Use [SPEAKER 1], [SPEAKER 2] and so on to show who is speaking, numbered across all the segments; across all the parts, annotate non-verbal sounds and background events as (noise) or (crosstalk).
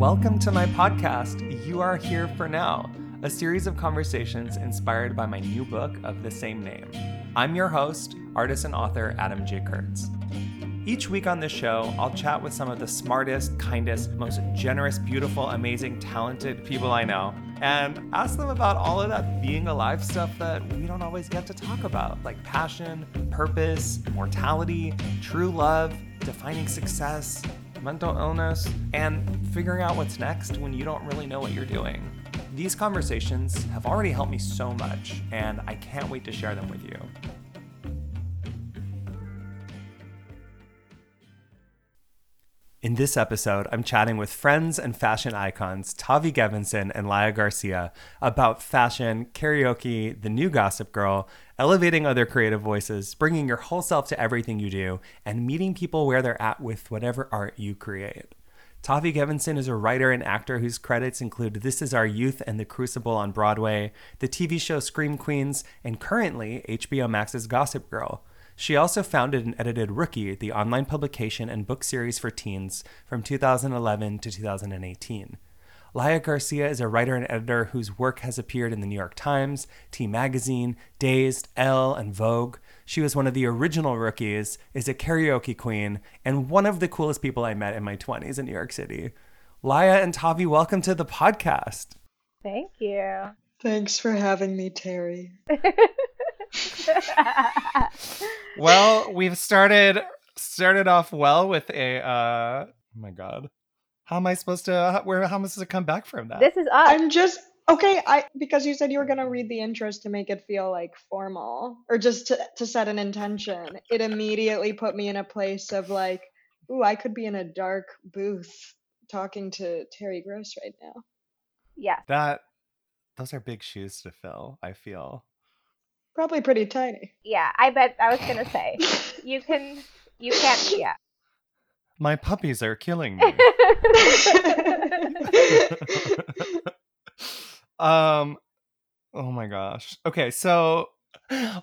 [SPEAKER 1] Welcome to my podcast, You Are Here for Now, a series of conversations inspired by my new book of the same name. I'm your host, artist and author Adam J. Kurtz. Each week on this show, I'll chat with some of the smartest, kindest, most generous, beautiful, amazing, talented people I know and ask them about all of that being alive stuff that we don't always get to talk about, like passion, purpose, mortality, true love, defining success, mental illness, and figuring out what's next when you don't really know what you're doing. These conversations have already helped me so much, and I can't wait to share them with you. In this episode, I'm chatting with friends and fashion icons Tavi Gevinson and Laya Garcia about fashion, karaoke, the new Gossip Girl, elevating other creative voices, bringing your whole self to everything you do, and meeting people where they're at with whatever art you create. Tavi Gevinson is a writer and actor whose credits include This Is Our Youth and The Crucible on Broadway, the TV show Scream Queens, and currently HBO Max's Gossip Girl. She also founded and edited Rookie, the online publication and book series for teens from 2011 to 2018. Laya Garcia is a writer and editor whose work has appeared in the New York Times, T Magazine, Dazed, Elle, and Vogue. She was one of the original rookies, is a karaoke queen, and one of the coolest people I met in my 20s in New York City. Laya and Tavi, welcome to the podcast.
[SPEAKER 2] Thank you.
[SPEAKER 3] Thanks for having me, Terry. (laughs)
[SPEAKER 1] well, we've started started off well with a uh oh my god. How am I supposed to where how am I supposed to come back from that?
[SPEAKER 2] This is us.
[SPEAKER 3] I'm just okay, I because you said you were gonna read the intros to make it feel like formal or just to to set an intention. It immediately put me in a place of like, ooh, I could be in a dark booth talking to Terry Gross right now.
[SPEAKER 2] Yeah.
[SPEAKER 1] That those are big shoes to fill, I feel.
[SPEAKER 3] Probably pretty tiny.
[SPEAKER 2] Yeah, I bet I was gonna say you can you can't yeah.
[SPEAKER 1] My puppies are killing me. (laughs) um oh my gosh. Okay, so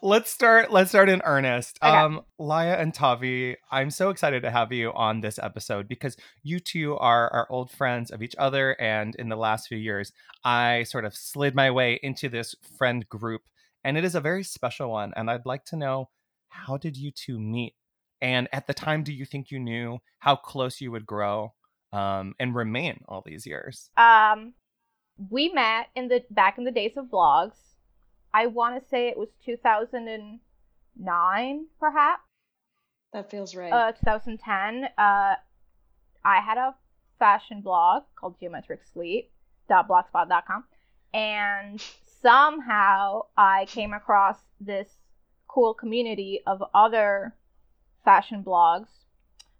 [SPEAKER 1] let's start let's start in earnest.
[SPEAKER 2] Okay.
[SPEAKER 1] Um Laya and Tavi, I'm so excited to have you on this episode because you two are our old friends of each other and in the last few years I sort of slid my way into this friend group and it is a very special one. And I'd like to know how did you two meet? And at the time, do you think you knew how close you would grow um, and remain all these years?
[SPEAKER 2] Um, we met in the back in the days of vlogs. I want to say it was 2009, perhaps.
[SPEAKER 3] That feels right.
[SPEAKER 2] Uh, 2010. Uh, I had a fashion blog called geometricsleep.blogspot.com, and somehow I came across this cool community of other fashion blogs,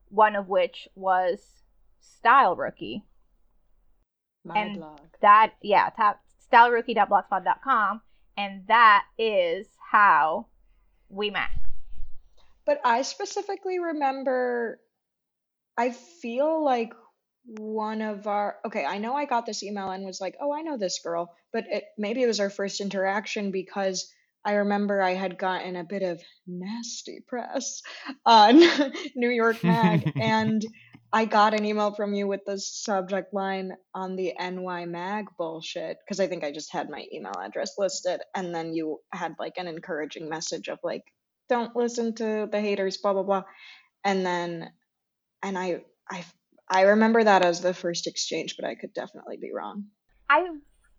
[SPEAKER 2] one of which was Style Rookie.
[SPEAKER 3] My
[SPEAKER 2] and
[SPEAKER 3] blog.
[SPEAKER 2] That yeah, tap stylerookie.blogspot.com and that is how we met.
[SPEAKER 3] But I specifically remember I feel like one of our okay i know i got this email and was like oh i know this girl but it, maybe it was our first interaction because i remember i had gotten a bit of nasty press on (laughs) new york mag (laughs) and i got an email from you with the subject line on the ny mag bullshit because i think i just had my email address listed and then you had like an encouraging message of like don't listen to the haters blah blah blah and then and i i I remember that as the first exchange, but I could definitely be wrong.
[SPEAKER 2] I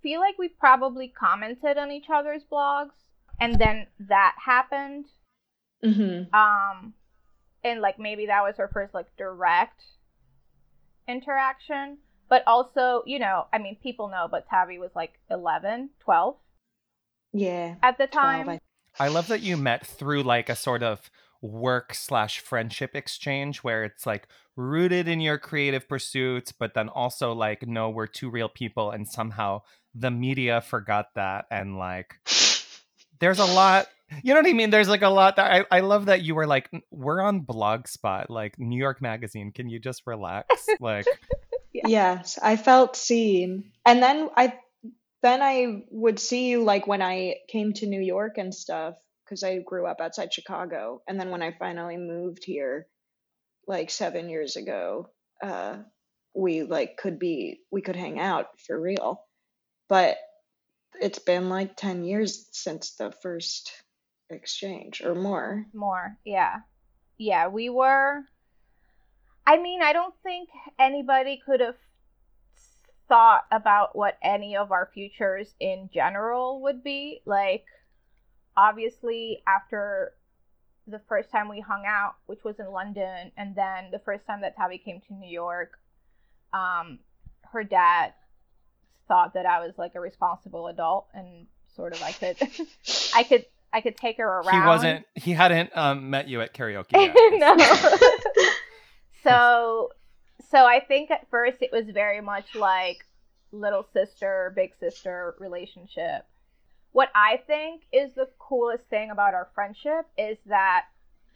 [SPEAKER 2] feel like we probably commented on each other's blogs, and then that happened.
[SPEAKER 3] Mm-hmm.
[SPEAKER 2] Um, and like maybe that was her first like direct interaction. But also, you know, I mean, people know, but Tavi was like 11, 12
[SPEAKER 3] Yeah.
[SPEAKER 2] at the
[SPEAKER 3] 12,
[SPEAKER 2] time.
[SPEAKER 3] I-
[SPEAKER 1] I love that you met through like a sort of work slash friendship exchange where it's like rooted in your creative pursuits, but then also like, no, we're two real people, and somehow the media forgot that. And like, there's a lot, you know what I mean? There's like a lot that I, I love that you were like, we're on Blogspot, like New York Magazine. Can you just relax? (laughs) like,
[SPEAKER 2] Yeah.
[SPEAKER 3] Yes, I felt seen. And then I then I would see you like when I came to New York and stuff because I grew up outside Chicago. And then when I finally moved here like 7 years ago, uh we like could be we could hang out for real. But it's been like 10 years since the first exchange or more.
[SPEAKER 2] More, yeah. Yeah, we were. I mean, I don't think anybody could have thought about what any of our futures in general would be. Like, obviously, after the first time we hung out, which was in London, and then the first time that Tavi came to New York, um, her dad thought that I was like a responsible adult and sort of I could (laughs) I could I could take her around.
[SPEAKER 1] He wasn't he hadn't um, met you at karaoke yet. (laughs)
[SPEAKER 2] no. (laughs) so so I think at first it was very much like little sister, big sister relationship. What I think is the coolest thing about our friendship is that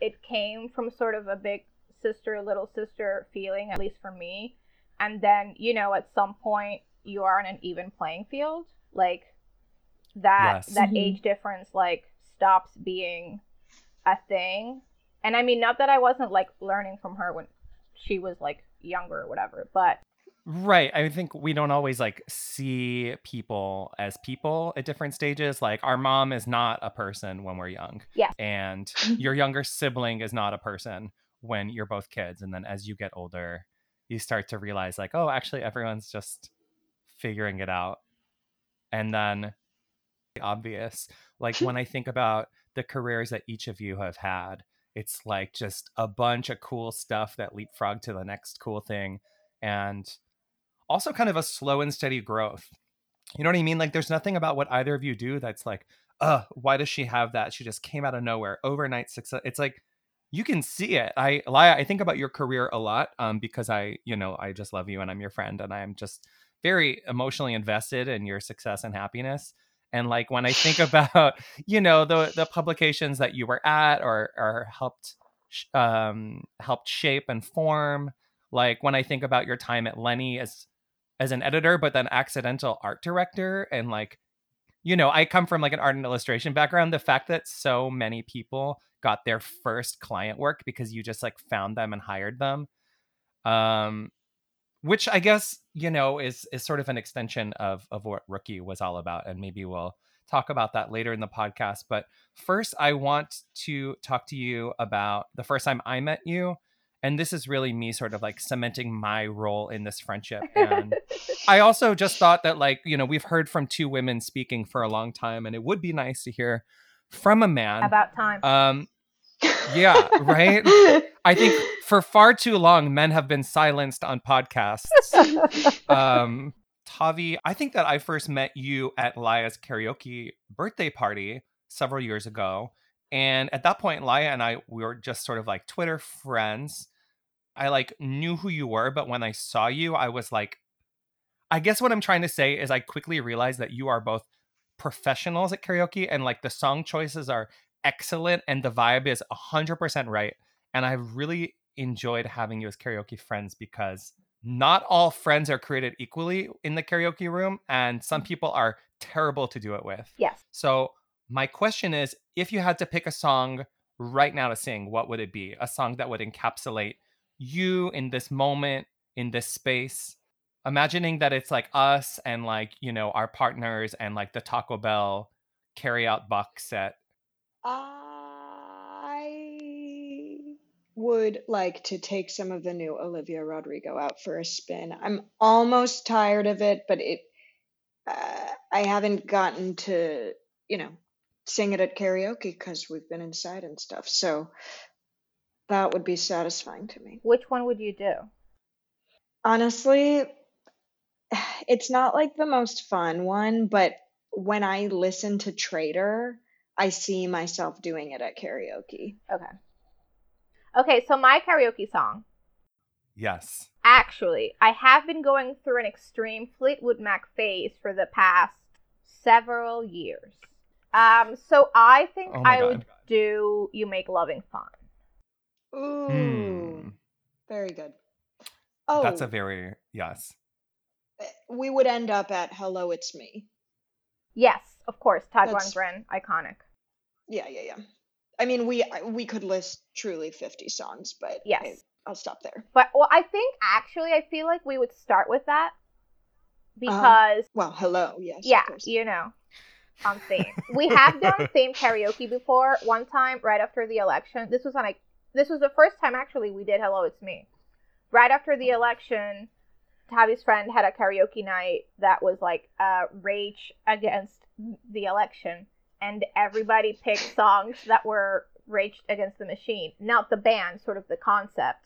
[SPEAKER 2] it came from sort of a big sister, little sister feeling, at least for me. And then, you know, at some point you are on an even playing field. Like that
[SPEAKER 1] Yes.
[SPEAKER 2] that
[SPEAKER 3] Mhm.
[SPEAKER 2] age difference like stops being a thing. And I mean not that I wasn't like learning from her when she was like younger or whatever, but
[SPEAKER 1] Right. I think we don't always like see people as people at different stages. Like our mom is not a person when we're young.
[SPEAKER 2] Yes.
[SPEAKER 1] And your younger sibling is not a person when you're both kids. And then as you get older, you start to realize like, oh, actually everyone's just figuring it out. And then obvious. Like (laughs) when I think about the careers that each of you have had, it's like just a bunch of cool stuff that leapfrog to the next cool thing. And also kind of a slow and steady growth. You know what I mean? Like there's nothing about what either of you do that's like, uh, why does she have that? She just came out of nowhere, overnight success. It's like you can see it. I Laya, I think about your career a lot um, because I, you know, I just love you and I'm your friend and I'm just very emotionally invested in your success and happiness. And like when I think (laughs) about, you know, the the publications that you were at or or helped um, helped shape and form, like when I think about your time at Lenny as as an editor, but then accidental art director, and like, you know, I come from like an art and illustration background. The fact that so many people got their first client work because you just like found them and hired them, um, which I guess you know is is sort of an extension of of what Rookie was all about, and maybe we'll talk about that later in the podcast. But first, I want to talk to you about the first time I met you. And this is really me sort of like cementing my role in this friendship. And I (laughs) also just thought that, like, you know, we've heard from two women speaking for a long time, and it would be nice to hear from a man.
[SPEAKER 2] about time.
[SPEAKER 1] um, (laughs) yeah, right? (laughs) I think for far too long, men have been silenced on podcasts. (laughs) Um, Tavi, I think that I first met you at Laya's karaoke birthday party several years ago. And at that point, Laya and I we were just sort of like Twitter friends. I like knew who you were, but when I saw you, I was like, I guess what I'm trying to say is I quickly realized that you are both professionals at karaoke and like the song choices are excellent and the vibe is 100% right. And I've really enjoyed having you as karaoke friends because not all friends are created equally in the karaoke room and some mm. people are terrible to do it with.
[SPEAKER 2] yes.
[SPEAKER 1] So, my question is if you had to pick a song right now to sing, what would it be? A song that would encapsulate you in this moment, in this space. Imagining that it's like us and like, you know, our partners and like the Taco Bell carry out box set.
[SPEAKER 3] I would like to take some of the new Olivia Rodrigo out for a spin. I'm almost tired of it, but it uh, I haven't gotten to, you know, sing it at karaoke because we've been inside and stuff. So that would be satisfying to me.
[SPEAKER 2] Which one would you do?
[SPEAKER 3] Honestly, it's not like the most fun one, but when I listen to Traitor, I see myself doing it at karaoke.
[SPEAKER 2] Okay. Okay, so my karaoke song.
[SPEAKER 1] Yes.
[SPEAKER 2] Actually, I have been going through an extreme Fleetwood Mac phase for the past several years. Um, so I think
[SPEAKER 1] Oh
[SPEAKER 2] I
[SPEAKER 1] God.
[SPEAKER 2] would do "You Make Loving Fun."
[SPEAKER 3] Ooh,
[SPEAKER 1] Hmm.
[SPEAKER 3] very good. Oh,
[SPEAKER 1] That's a very, yes.
[SPEAKER 3] we would end up at Hello, It's Me.
[SPEAKER 2] Yes, of course, Todd
[SPEAKER 3] That's-
[SPEAKER 2] Rundgren, iconic.
[SPEAKER 3] Yeah, yeah, yeah. I mean, we we could list truly 50 songs, but
[SPEAKER 2] Yes.
[SPEAKER 3] I, I'll stop there.
[SPEAKER 2] But well, I think actually, I feel like we would start with that
[SPEAKER 3] Uh-huh.
[SPEAKER 2] because
[SPEAKER 3] Well, hello, yes.
[SPEAKER 2] yeah, you know, on theme. we have done (laughs) theme karaoke before. One time, right after the election, this was on a. This was the first time actually we did "Hello, It's Me." Right after the election, Tavi's friend had a karaoke night that was like uh, rage against the election, and everybody picked songs that were raged against the machine, not the band, sort of the concept.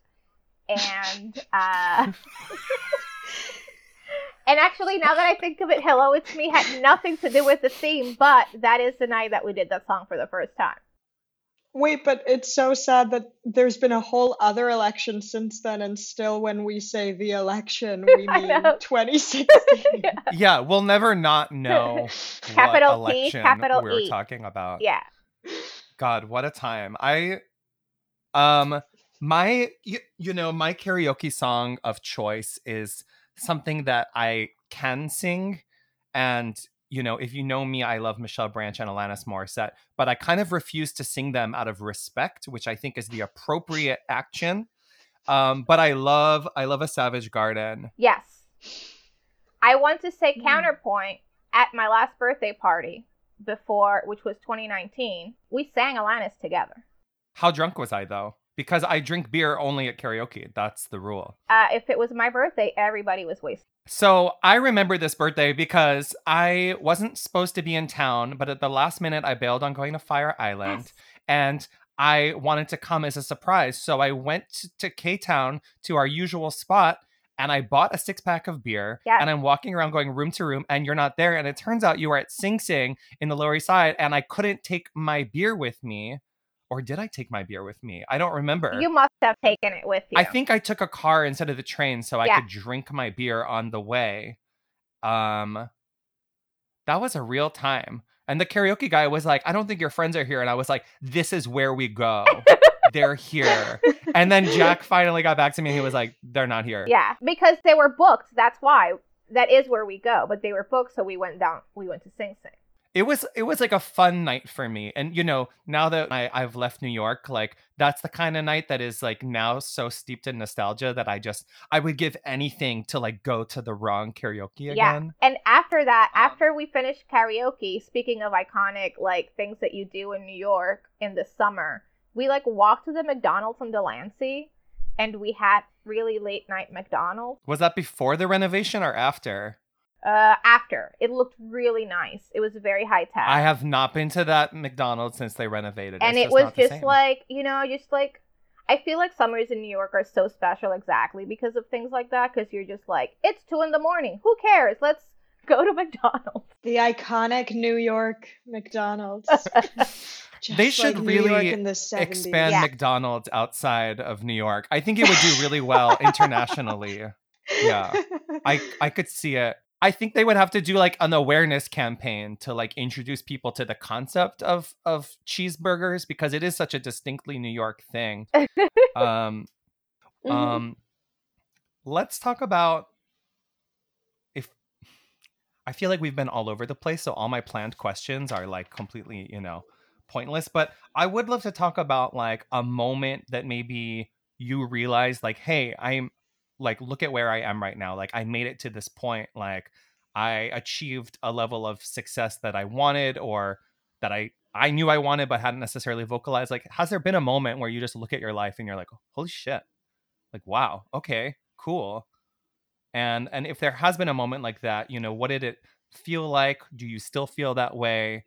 [SPEAKER 2] And uh, (laughs) and actually, now that I think of it, "Hello, It's Me" had nothing to do with the theme, but that is the night that we did that song for the first time.
[SPEAKER 3] Wait, but it's so sad that there's been a whole other election since then, and still, when we say the election, we (laughs) mean 2016. (laughs)
[SPEAKER 1] Yeah, we'll never not know (laughs)
[SPEAKER 2] Capital
[SPEAKER 1] what
[SPEAKER 2] T,
[SPEAKER 1] election
[SPEAKER 2] capital
[SPEAKER 1] we're
[SPEAKER 2] E.
[SPEAKER 1] talking about.
[SPEAKER 2] Yeah.
[SPEAKER 1] God, what a time. I um my you, you know, my karaoke song of choice is something that I can sing and you know, if you know me, I love Michelle Branch and Alanis Morissette, but I kind of refuse to sing them out of respect, which I think is the appropriate action. Um, but I love I love a Savage Garden.
[SPEAKER 2] Yes. I want to say
[SPEAKER 3] Mm.
[SPEAKER 2] counterpoint at my last birthday party before, which was 2019, we sang Alanis together.
[SPEAKER 1] How drunk was I though? Because I drink beer only at karaoke. That's the rule.
[SPEAKER 2] Uh, if it was my birthday, everybody was wasted.
[SPEAKER 1] So I remember this birthday because I wasn't supposed to be in town, but at the last minute I bailed on going to Fire Island
[SPEAKER 2] Yes.
[SPEAKER 1] and I wanted to come as a surprise. So I went to K Town to our usual spot and I bought a six pack of beer
[SPEAKER 2] Yes.
[SPEAKER 1] and I'm walking around going room to room and you're not there. And it turns out you were at Sing Sing in the Lower East Side and I couldn't take my beer with me. Or did I take my beer with me? I don't remember.
[SPEAKER 2] You must have taken it with you.
[SPEAKER 1] I think I took a car instead of the train so I could drink my beer on the way. Um that was a real time. And the karaoke guy was like, I don't think your friends are here. And I was like, this is where we go. (laughs) They're here. And then Jack finally got back to me and he was like, they're not here.
[SPEAKER 2] Yeah, because they were booked. That's why. That is where we go. But they were booked, so we went down. We went to Sing Sing.
[SPEAKER 1] It was it was like a fun night for me. And you know, now that I, I've left New York, like that's the kind of night that is like now so steeped in nostalgia that I just I would give anything to like go to the wrong karaoke again.
[SPEAKER 2] Yeah. And after that,
[SPEAKER 1] Um,
[SPEAKER 2] after we finished karaoke, speaking of iconic like things that you do in New York in the summer, we like walked to the McDonald's in Delancey and we had really late night McDonald's.
[SPEAKER 1] Was that before the renovation or after?
[SPEAKER 2] Uh after. It looked really nice. It was very high tech.
[SPEAKER 1] I have not been to that McDonald's since they renovated. It.
[SPEAKER 2] And
[SPEAKER 1] It's
[SPEAKER 2] it was
[SPEAKER 1] not
[SPEAKER 2] just like, you know, just like I feel like summers in New York are so special exactly because of things like that. Because you're just like, it's two in the morning. Who cares? Let's (laughs) go to McDonald's.
[SPEAKER 3] The iconic New York McDonald's. (laughs) Just
[SPEAKER 1] They should
[SPEAKER 3] like
[SPEAKER 1] really
[SPEAKER 3] the
[SPEAKER 1] expand
[SPEAKER 2] Yeah.
[SPEAKER 1] McDonald's outside of New York. I think it would do really (laughs) well internationally. Yeah. I I could see it. I think they would have to do like an awareness campaign to like introduce people to the concept of of cheeseburgers because it is such a distinctly New York thing. Um (laughs)
[SPEAKER 3] Mhm.
[SPEAKER 1] um let's talk about if I feel like we've been all over the place so all my planned questions are like completely, you know, pointless, but I would love to talk about like a moment that maybe you realize like hey, I'm like look at where I am right now. Like I made it to this point like I achieved a level of success that I wanted or that I I knew I wanted but hadn't necessarily vocalized. Like has there been a moment where you just look at your life and you're like, "Holy shit." Like, wow, okay, cool. And and if there has been a moment like that, you know, what did it feel like? Do you still feel that way?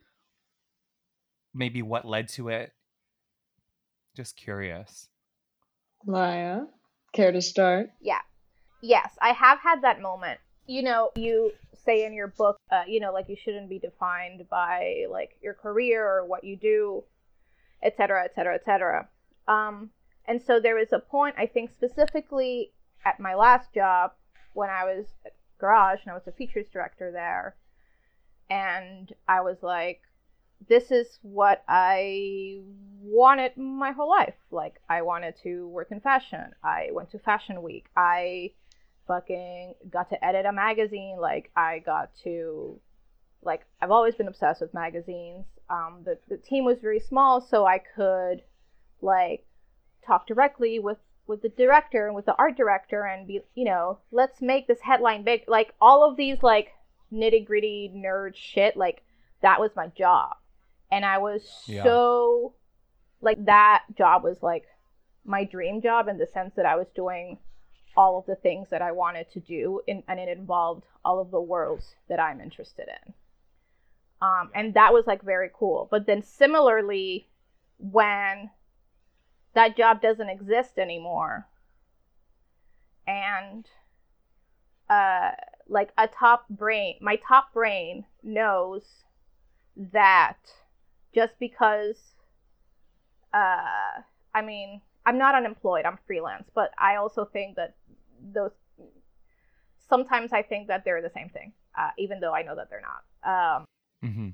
[SPEAKER 1] Maybe what led to it? Just curious.
[SPEAKER 3] Laya, care to start? Yeah.
[SPEAKER 2] Yes, I have had that moment. You know, you say in your book, uh, you know, like you shouldn't be defined by like your career or what you do, et cetera, et cetera, et cetera. Um, and so there was a point, I think specifically at my last job when I was at Garage and I was a features director there, and I was like, this is what I wanted my whole life. Like, I wanted to work in fashion. I went to Fashion Week. I fucking got to edit a magazine. Like, I got to, like, I've always been obsessed with magazines. um, the the team was very small, so I could like talk directly with with the director and with the art director and be you know let's make this headline big like all of these like nitty gritty nerd shit like that was my job and i was
[SPEAKER 1] Yeah.
[SPEAKER 2] so like that job was like my dream job in the sense that i was doing all of the things that i wanted to do in, and it involved all of the worlds that i'm interested in um, and that was like very cool but then similarly when that job doesn't exist anymore and uh like a top brain my top brain knows that just because uh i mean i'm not unemployed i'm freelance but i also think that those sometimes i think that they're the same thing uh, even though i know that they're not um
[SPEAKER 1] hmm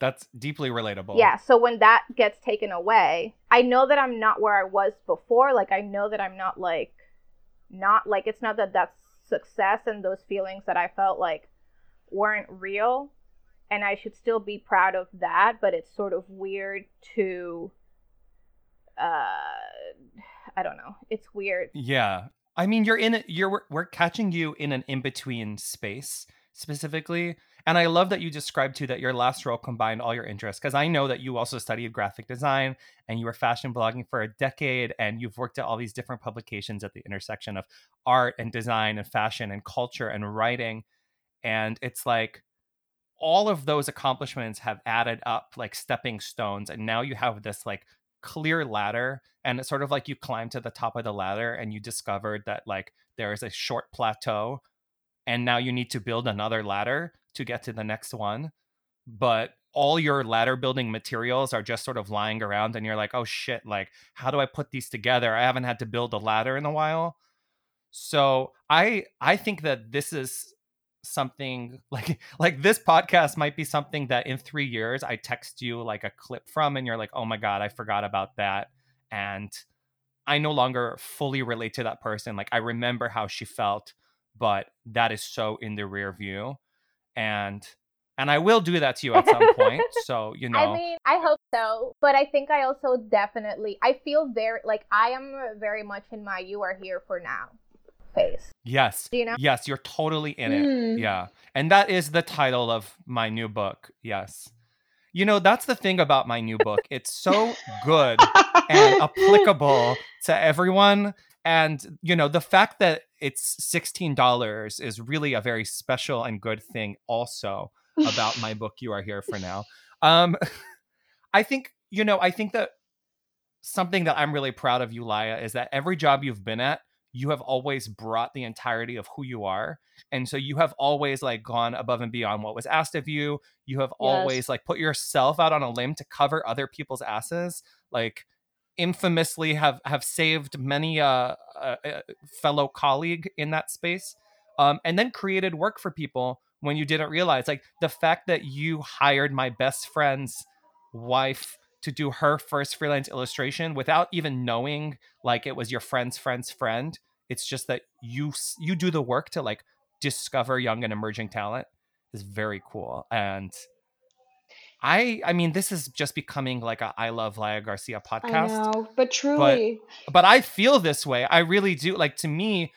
[SPEAKER 1] That's deeply relatable.
[SPEAKER 2] yeah, so when that gets taken away, I know that I'm not where I was before. Like I know that I'm not like not like it's not that that's success and those feelings that I felt like weren't real and I should still be proud of that, but it's sort of weird to uh I don't know. It's weird.
[SPEAKER 1] Yeah. I mean, you're in it. You're we're- catching you in an in between space specifically, and I love that you described too that your last role combined all your interests because I know that you also studied graphic design and you were fashion blogging for a decade, and you've worked at all these different publications at the intersection of art and design and fashion and culture and writing, and it's like all of those accomplishments have added up like stepping stones, and now you have this like clear ladder and it's sort of like you climb to the top of the ladder and you discovered that like there is a short plateau and now you need to build another ladder to get to the next one. But all your ladder building materials are just sort of lying around and you're like oh shit like how do i put these together? I haven't had to build a ladder in a while. So i i think that this is something (laughs) like like this podcast might be something that in 3 years I text you like a clip from and you're like oh my god I forgot about that. And I no longer fully relate to that person like I remember how she felt but that is so in the rear view. And and I will do that to you at some point (laughs) so you know.
[SPEAKER 2] I mean, I hope so, but I think I also definitely I feel very like I am very much in my you are here for now phase.
[SPEAKER 1] yes
[SPEAKER 2] Do you know?
[SPEAKER 1] yes you're totally in it
[SPEAKER 3] Mm.
[SPEAKER 1] Yeah. And that is the title of my new book. Yes. You know, that's the thing about my new book. It's so good and (laughs) applicable to everyone. And, you know, the fact that it's $16 is really a very special and good thing also about my book, You Are Here for Now. Um, (laughs) I think, you know, I think that something that I'm really proud of you, Laya, is that every job you've been at, you have always brought the entirety of who you are and so you have always like gone above and beyond what was asked of you. You have always like put yourself out on a limb to cover other people's asses like infamously have have saved many uh, uh, uh fellow colleague in that space um and then created work for people when you didn't realize like the fact that you hired my best friend's wife to do her first freelance illustration without even knowing like it was your friend's friend's friend it's just that you you do the work to like discover young and emerging talent is very cool and i i mean this is just becoming like a i love laya garcia
[SPEAKER 3] I
[SPEAKER 1] podcast
[SPEAKER 3] know, but truly,
[SPEAKER 1] but I feel this way. I really do. Like to me,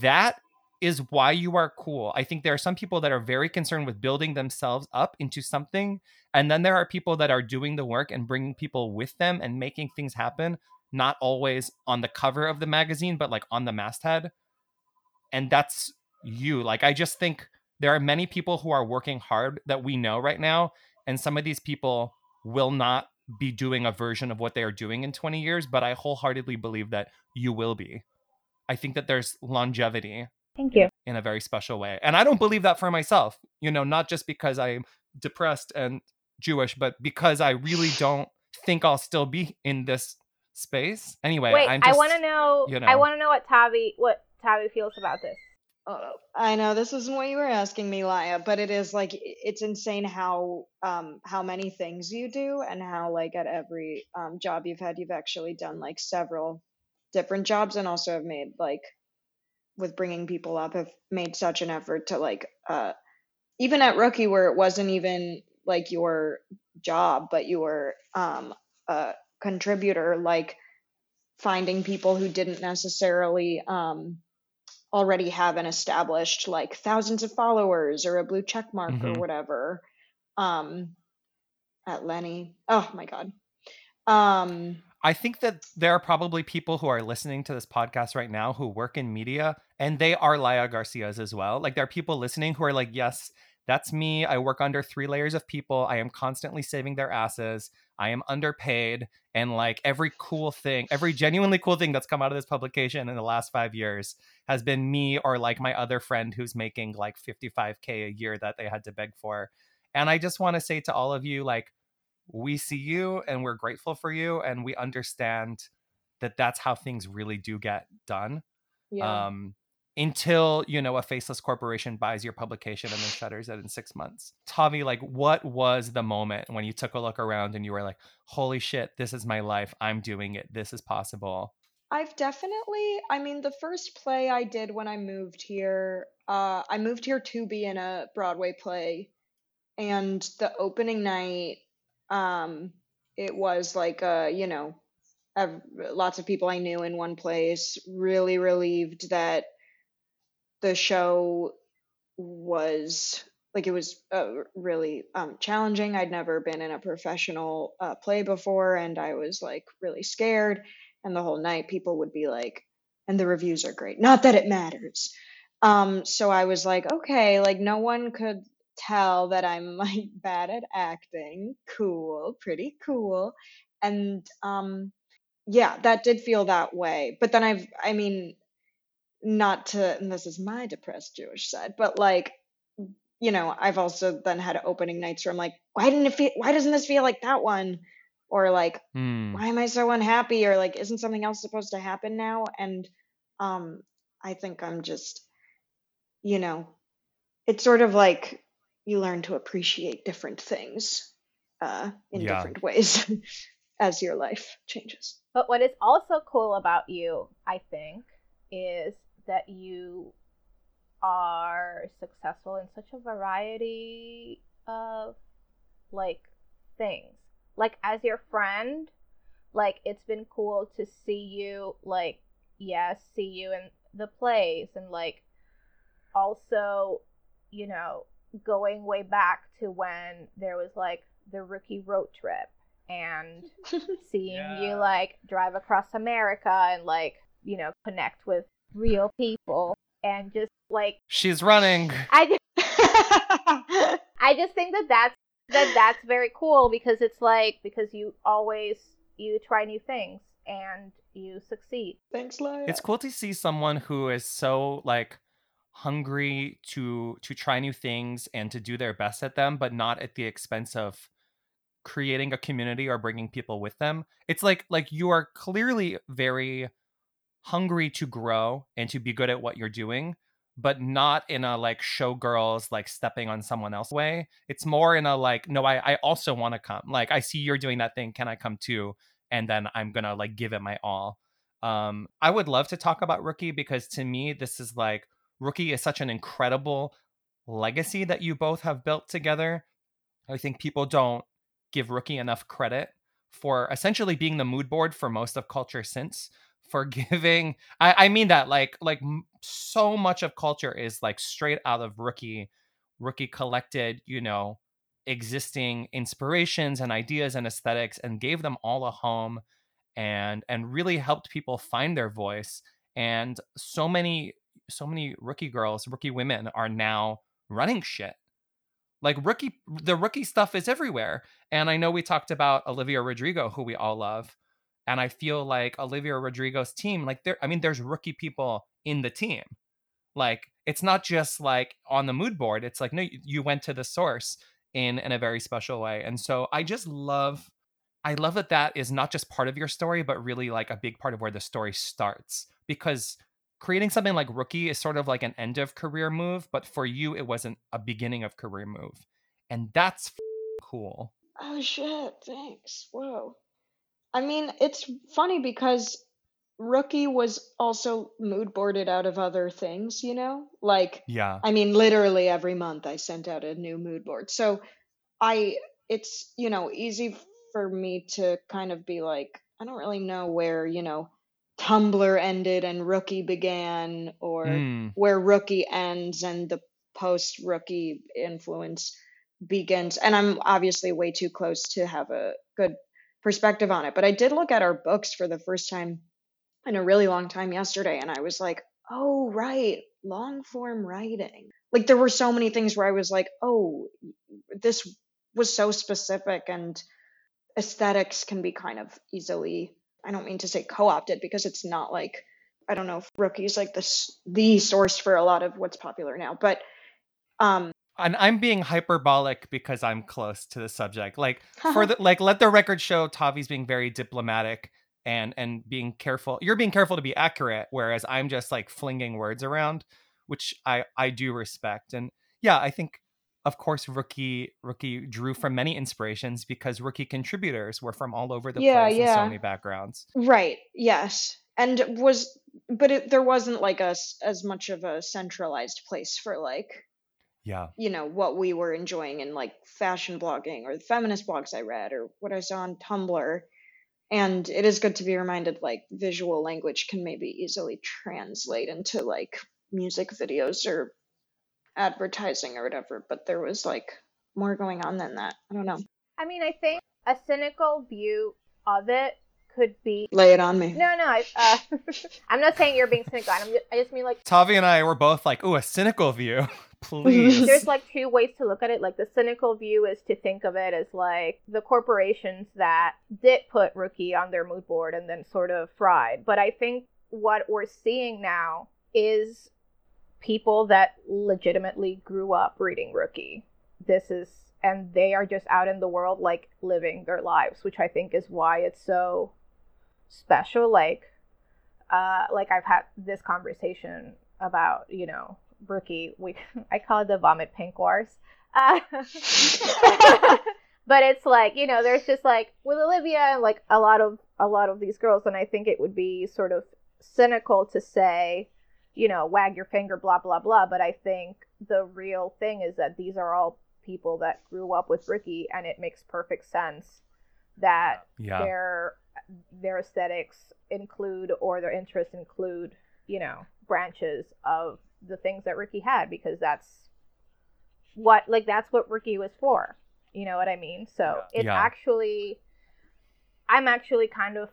[SPEAKER 1] that is why you are cool. I think there are some people that are very concerned with building themselves up into something, and then there are people that are doing the work and bringing people with them and making things happen. Not always on the cover of the magazine, but like on the masthead. And that's you. Like I just think there are many people who are working hard that we know right now, and some of these people will not be doing a version of what they are doing in 20 years, but I wholeheartedly believe that you will be. I think that there's longevity
[SPEAKER 2] Thank you.
[SPEAKER 1] in a very special way. And I don't believe that for myself, you know, not just because I'm depressed and Jewish, but because I really don't think I'll still be in this space. Anyway,
[SPEAKER 2] Wait,
[SPEAKER 1] I'm
[SPEAKER 2] I want to know,
[SPEAKER 1] you know, I
[SPEAKER 2] want to know what Tavi what Tavi feels about this.
[SPEAKER 3] Oh, I know this isn't what you were asking me, Laya, but it is like it's insane how um how many things you do and how like at every um job you've had you've actually done like several different jobs and also have made like with bringing people up have made such an effort to like uh even at rookie where it wasn't even like your job, but you were um, a contributor, like finding people who didn't necessarily um, already have an established like thousands of followers or a blue check mark
[SPEAKER 1] Mhm.
[SPEAKER 3] or whatever um, at Lenny. Oh my god. Um,
[SPEAKER 1] I think that there are probably people who are listening to this podcast right now who work in media and they are Laya Garcia's as well. Like there are people listening who are like, yes, that's me. I work under three layers of people. I am constantly saving their asses. I am underpaid. And like every cool thing, every genuinely cool thing that's come out of this publication in the last five years has been me or like my other friend who's making like 55K a year that they had to beg for. And I just want to say to all of you, like, we see you and we're grateful for you and we understand that that's how things really do get done
[SPEAKER 3] yeah.
[SPEAKER 1] um until you know a faceless corporation buys your publication and then shutters it in six months tavi like what was the moment when you took a look around and you were like holy shit this is my life i'm doing it this is possible
[SPEAKER 3] I've definitely, I mean, the first play I did when I moved here, uh, I moved here to be in a Broadway play, and the opening night, um, it was like, uh, you know, ev- lots of people I knew in one place, really relieved that the show was like it was uh, really um, challenging. I'd never been in a professional uh, play before, and I was like really scared. And the whole night, people would be like, "And the reviews are great." Not that it matters. Um, so I was like, okay, like no one could tell that I'm (laughs) like bad at acting. Cool, pretty cool. And um, yeah, that did feel that way. But then I've, I mean, not to, and this is my depressed Jewish side, but like, you know, I've also then had opening nights where I'm like, why didn't it feel, why doesn't this feel like that one? Or like,
[SPEAKER 1] Hmm.
[SPEAKER 3] why am I so unhappy? Or like, isn't something else supposed to happen now? And um, I think I'm just, you know, it's sort of like you learn to appreciate different things uh, in
[SPEAKER 1] Yeah.
[SPEAKER 3] different ways (laughs) as your life changes.
[SPEAKER 2] But what is also cool about you, I think, is that you are successful in such a variety of like things. Like as your friend, like it's been cool to see you like yes, see you in the plays and like also, you know, going way back to when there was like the rookie road trip and (laughs) seeing
[SPEAKER 1] Yeah.
[SPEAKER 2] you like drive across America and like, you know, connect with real people and just like
[SPEAKER 1] she's running
[SPEAKER 2] I just, (laughs) I just think that that's that that's very cool because it's like because you always you try new things and you succeed.
[SPEAKER 3] Thanks, Laya.
[SPEAKER 1] it's cool to see someone who is so like hungry to to try new things and to do their best at them but not at the expense of creating a community or bringing people with them. It's like like you are clearly very hungry to grow and to be good at what you're doing but not in a like showgirls like stepping on someone else way. It's more in a like no i i also want to come. Like i see you're doing that thing. Can i come too? And then i'm gonna like give it my all. Um i would love to talk about rookie because to me this is like rookie is such an incredible legacy that you both have built together i think people don't give rookie enough credit for essentially being the mood board for most of culture since for (laughs) giving I, I mean that like like so much of culture is like straight out of rookie rookie collected you know existing inspirations and ideas and aesthetics and gave them all a home and and really helped people find their voice. And so many so many rookie girls rookie women are now running shit. Like rookie the rookie stuff is everywhere and i know we talked about olivia rodrigo who we all love and i feel like olivia rodrigo's team like there i mean there's rookie people in the team. Like it's not just like on the mood board it's like no you, went to the source in in a very special way and so i just love i love that that is not just part of your story but really like a big part of where the story starts because creating something like rookie is sort of like an end of career move but for you it wasn't a beginning of career move and that's f- cool
[SPEAKER 3] Oh shit, thanks. Whoa. I mean, it's funny because Rookie was also mood boarded out of other things, you know? Like,
[SPEAKER 1] yeah
[SPEAKER 3] I mean, literally every month I sent out a new mood board. So I it's, you know, easy for me to kind of be like, I don't really know where, you know, Tumblr ended and Rookie began, or
[SPEAKER 1] Mm.
[SPEAKER 3] where Rookie ends and the post Rookie influence begins. And I'm obviously way too close to have a good perspective on it. But I did look at our books for the first time in a really long time yesterday, and I was like, oh, right, long form writing. Like, there were so many things where I was like, oh, this was so specific, and aesthetics can be kind of easily, I don't mean to say co opted because it's not like, I don't know if Rookie's like this, the source for a lot of what's popular now, but um,
[SPEAKER 1] and I'm being hyperbolic because I'm close to the subject. Like (laughs) for the like let the record show Tavi's being very diplomatic and and being careful. You're being careful to be accurate whereas I'm just like flinging words around, which I I do respect. And yeah, I think of course rookie rookie drew from many inspirations because rookie contributors were from all over the
[SPEAKER 3] Yeah,
[SPEAKER 1] place and so many backgrounds.
[SPEAKER 3] Right. Yes. And was but it, there wasn't like a s- as much of a centralized place for like
[SPEAKER 1] Yeah.
[SPEAKER 3] you know what we were enjoying in like fashion blogging or the feminist blogs I read or what I saw on Tumblr. And it is good to be reminded like visual language can maybe easily translate into like music videos or advertising or whatever, but there was like more going on than that. I don't know.
[SPEAKER 2] I mean, I think a cynical view of it could be.
[SPEAKER 3] Lay it on me.
[SPEAKER 2] No, no, I, uh, (laughs) I'm not saying you're being cynical. I'm just, I just mean like
[SPEAKER 1] Tavi and I were both like, "Ooh, a cynical view." (laughs) Please. (laughs)
[SPEAKER 2] there's like two ways to look at it. Like the cynical view is to think of it as like the corporations that did put Rookie on their mood board and then sort of fried. But I think what we're seeing now is people that legitimately grew up reading Rookie. This is and they are just out in the world like living their lives, which I think is why it's so special. Like uh like I've had this conversation about, you know, Rookie. We (laughs) I call it the vomit pink wars. Uh, (laughs) but it's like you know, there's just like with Olivia and like a lot of a lot of these girls, and I think it would be sort of cynical to say, you know, wag your finger, blah blah blah. But I think the real thing is that these are all people that grew up with Rookie, and it makes perfect sense that
[SPEAKER 1] Yeah.
[SPEAKER 2] their their aesthetics include or their interests include you know branches of the things that Rookie had because that's what like that's what Rookie was for you know what I mean so it's
[SPEAKER 1] Yeah.
[SPEAKER 2] actually I'm actually kind of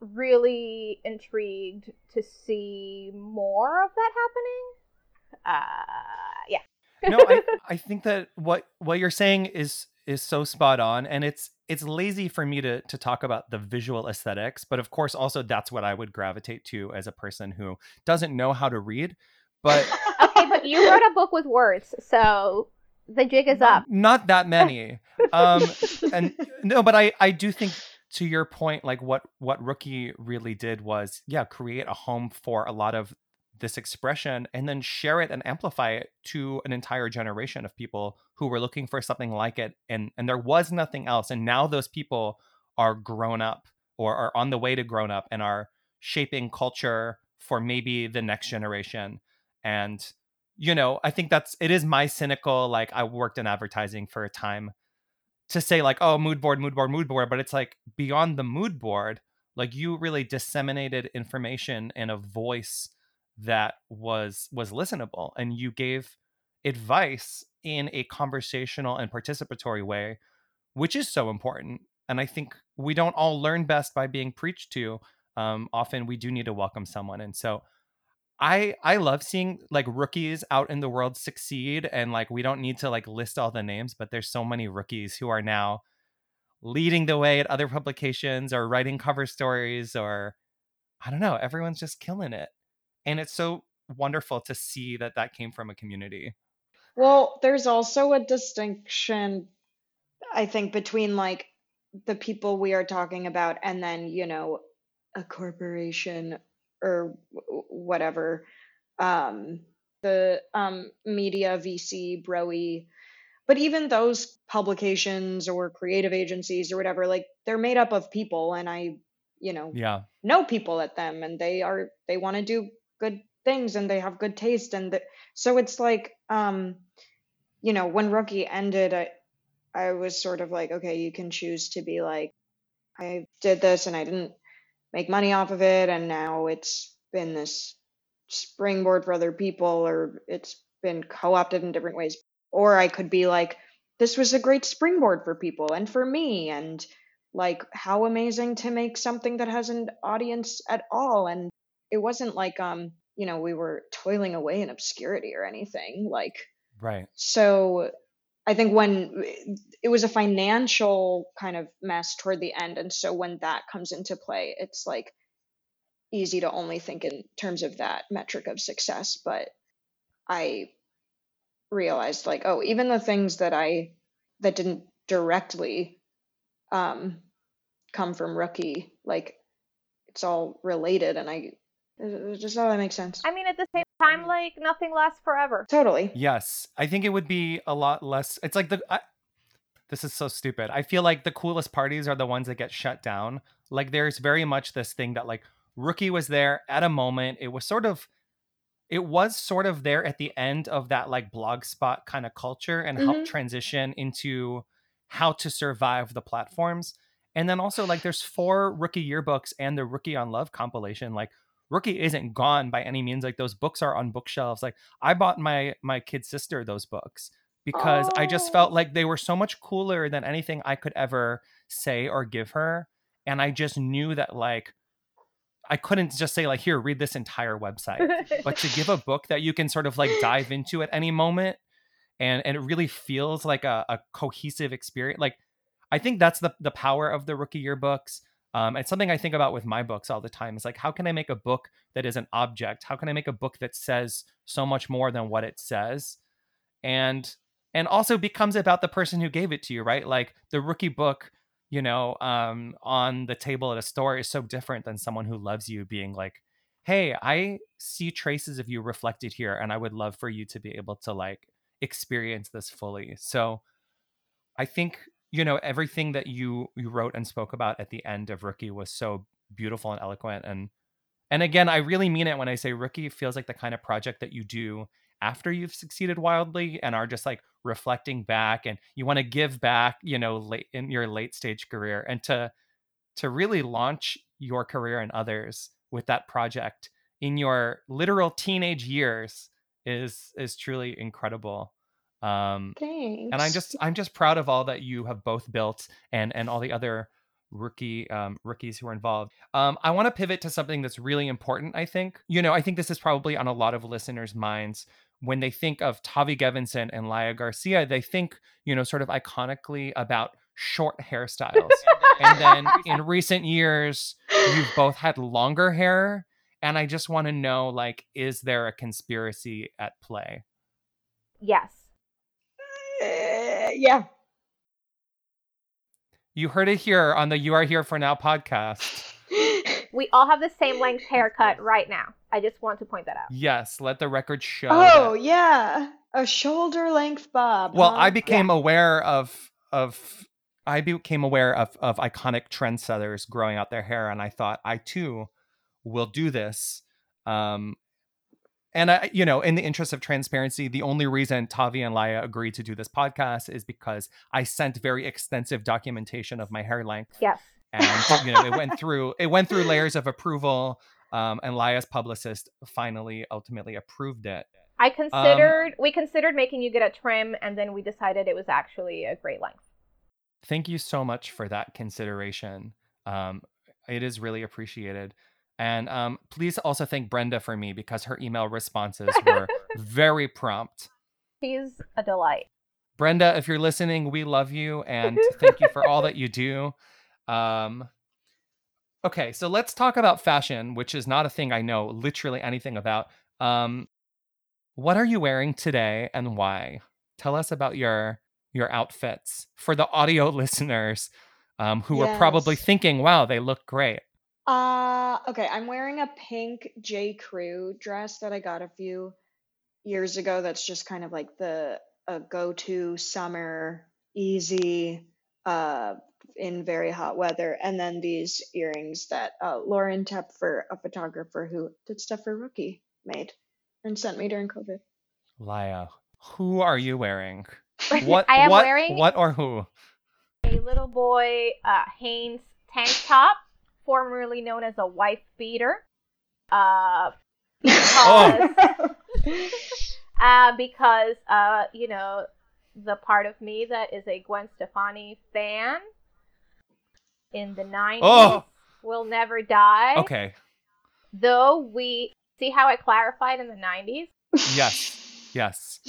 [SPEAKER 2] really intrigued to see more of that happening uh yeah (laughs)
[SPEAKER 1] no, I, I think that what what you're saying is is so spot on, and it's it's lazy for me to to talk about the visual aesthetics, but of course, also that's what I would gravitate to as a person who doesn't know how to read. But (laughs)
[SPEAKER 2] okay but you wrote a book with words so the jig is up
[SPEAKER 1] not that many. (laughs) Um, and no, but I I do think to your point, like what what Rookie really did was yeah, create a home for a lot of this expression and then share it and amplify it to an entire generation of people who were looking for something like it and and there was nothing else and now those people are grown up or are on the way to grown up and are shaping culture for maybe the next mm. generation. And you know i think that's it is my cynical like i worked in advertising for a time to say like oh mood board mood board mood board but it's like beyond the mood board like you really disseminated information in a voice that was was listenable and you gave advice in a conversational and participatory way which is so important and i think we don't all learn best by being preached to um, often we do need to welcome someone and so I I love seeing like rookies out in the world succeed and like we don't need to like list all the names but there's so many rookies who are now leading the way at other publications or writing cover stories or I don't know everyone's just killing it. And it's so wonderful to see that that came from a community.
[SPEAKER 3] Well, there's also a distinction, I think, between like the people we are talking about and then, you know, a corporation or whatever, um, the um, media, VC, Broe. But even those publications or creative agencies or whatever, like they're made up of people, and I, you know,
[SPEAKER 1] yeah
[SPEAKER 3] know people at them and they are they want to do good things and they have good taste and the, so it's like um you know when rookie ended I, I was sort of like, okay, you can choose to be like, I did this and I didn't make money off of it, and now it's been this springboard for other people, or it's been co opted in different ways. Or I could be like, this was a great springboard for people and for me, and like, how amazing to make something that has an audience at all. And it wasn't like, um, you know, we were toiling away in obscurity or anything. Like,
[SPEAKER 1] right.
[SPEAKER 3] So I think when it was a financial kind of mess toward the end, and so when that comes into play, it's like easy to only think in terms of that metric of success. But I realized like, oh, even the things that I that didn't directly um, come from rookie, like it's all related, and I just all that makes sense.
[SPEAKER 2] I mean, at the same time, like nothing lasts forever.
[SPEAKER 3] Totally.
[SPEAKER 1] Yes, I think it would be a lot less. It's like the. I, this is so stupid. I feel like the coolest parties are the ones that get shut down. Like there's very much this thing that like rookie was there at a moment. It was sort of it was sort of there at the end of that like blog spot kind of culture and mm-hmm. helped transition into how to survive the platforms. And then also like there's four rookie yearbooks and the rookie on love compilation. Like rookie isn't gone by any means like those books are on bookshelves like i bought my my kid sister those books because oh. i just felt oh. like they were so much cooler than anything i could ever say or give her and i just knew that like i couldn't just say like here read this entire website but to give a (laughs) book that you can sort of like dive into at any moment and and it really feels like a, a cohesive experience like i think that's the the power of the rookie yearbooks um, it's something I think about with my books all the time. Is like, how can I make a book that is an object? How can I make a book that says so much more than what it says? And and also becomes about the person who gave it to you, right? Like the rookie book, you know, um, on the table at a store is so different than someone who loves you being like, hey, I see traces of you reflected here, and I would love for you to be able to like experience this fully. So I think you know everything that you you wrote and spoke about at the end of rookie was so beautiful and eloquent and and again i really mean it when i say rookie feels like the kind of project that you do after you've succeeded wildly and are just like reflecting back and you want to give back you know late in your late stage career and to to really launch your career and others with that project in your literal teenage years is is truly incredible
[SPEAKER 3] um, Thanks.
[SPEAKER 1] And I'm just I'm just proud of all that you have both built and and all the other rookie um, rookies who are involved. Um, I want to pivot to something that's really important. I think you know I think this is probably on a lot of listeners' minds when they think of Tavi Gevinson and Laia Garcia. They think you know sort of iconically about short hairstyles, and then (laughs) in recent years you've both had longer hair. And I just want to know, like, is there a conspiracy at play?
[SPEAKER 2] Yes.
[SPEAKER 3] Yeah.
[SPEAKER 1] You heard it here on the You Are Here for Now podcast. (laughs)
[SPEAKER 2] we all have the same length (laughs) haircut right now. I just want to point that out.
[SPEAKER 1] Yes, let the record show.
[SPEAKER 3] Oh, that. yeah. A shoulder length bob.
[SPEAKER 1] Well,
[SPEAKER 3] huh?
[SPEAKER 1] I became yeah. aware of of I became aware of of iconic trendsetters growing out their hair and I thought I too will do this. Um and I, you know, in the interest of transparency, the only reason Tavi and Laia agreed to do this podcast is because I sent very extensive documentation of my hair length.
[SPEAKER 2] Yes.
[SPEAKER 1] And you know, it went (laughs) through it went through layers of approval. Um, and Laia's publicist finally ultimately approved it.
[SPEAKER 2] I considered um, we considered making you get a trim, and then we decided it was actually a great length.
[SPEAKER 1] Thank you so much for that consideration. Um, it is really appreciated. And um, please also thank Brenda for me because her email responses were (laughs) very prompt.
[SPEAKER 2] She's a delight.
[SPEAKER 1] Brenda, if you're listening, we love you and (laughs) thank you for all that you do. Um, okay, so let's talk about fashion, which is not a thing I know literally anything about. Um, what are you wearing today and why? Tell us about your your outfits for the audio (laughs) listeners um, who yes. are probably thinking, "Wow, they look great."
[SPEAKER 3] Uh, okay, I'm wearing a pink J. Crew dress that I got a few years ago. That's just kind of like the a go-to summer, easy, uh, in very hot weather. And then these earrings that uh, Lauren Tepfer, a photographer who did stuff for Rookie, made and sent me during COVID.
[SPEAKER 1] Laia, who are you wearing? (laughs) What?
[SPEAKER 2] I am
[SPEAKER 1] what?
[SPEAKER 2] wearing
[SPEAKER 1] What or who?
[SPEAKER 2] a little boy uh, Hanes tank top, formerly known as a wife beater. (laughs) Uh,
[SPEAKER 1] Oh.
[SPEAKER 2] because, (laughs) uh, because uh, you know, the part of me that is a Gwen Stefani fan in the 90s
[SPEAKER 1] Oh.
[SPEAKER 2] will never die.
[SPEAKER 1] Okay.
[SPEAKER 2] Though we see how I clarified in the 90s.
[SPEAKER 1] Yes. Yes.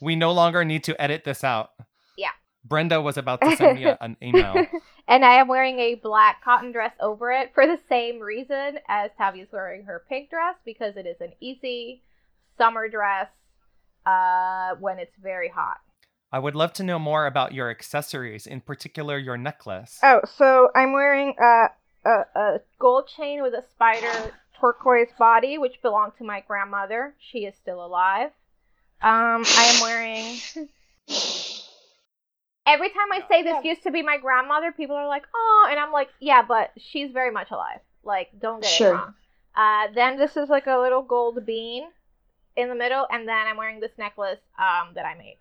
[SPEAKER 1] We no longer need to edit this out.
[SPEAKER 2] Yeah.
[SPEAKER 1] Brenda was about to send me a- an email. (laughs)
[SPEAKER 2] and I am wearing a black cotton dress over it for the same reason as Tavia's wearing her pink dress because it is an easy summer dress uh, when it's very hot.
[SPEAKER 1] I would love to know more about your accessories, in particular your necklace.
[SPEAKER 2] Oh, so I'm wearing a, a, a gold chain with a spider turquoise body, which belonged to my grandmother. She is still alive. Um, I am wearing. Every time I say this used to be my grandmother, people are like, "Oh," and I'm like, "Yeah, but she's very much alive. Like, don't get
[SPEAKER 3] Sure.
[SPEAKER 2] it wrong." Uh, then this is like a little gold bean in the middle, and then I'm wearing this necklace um that I made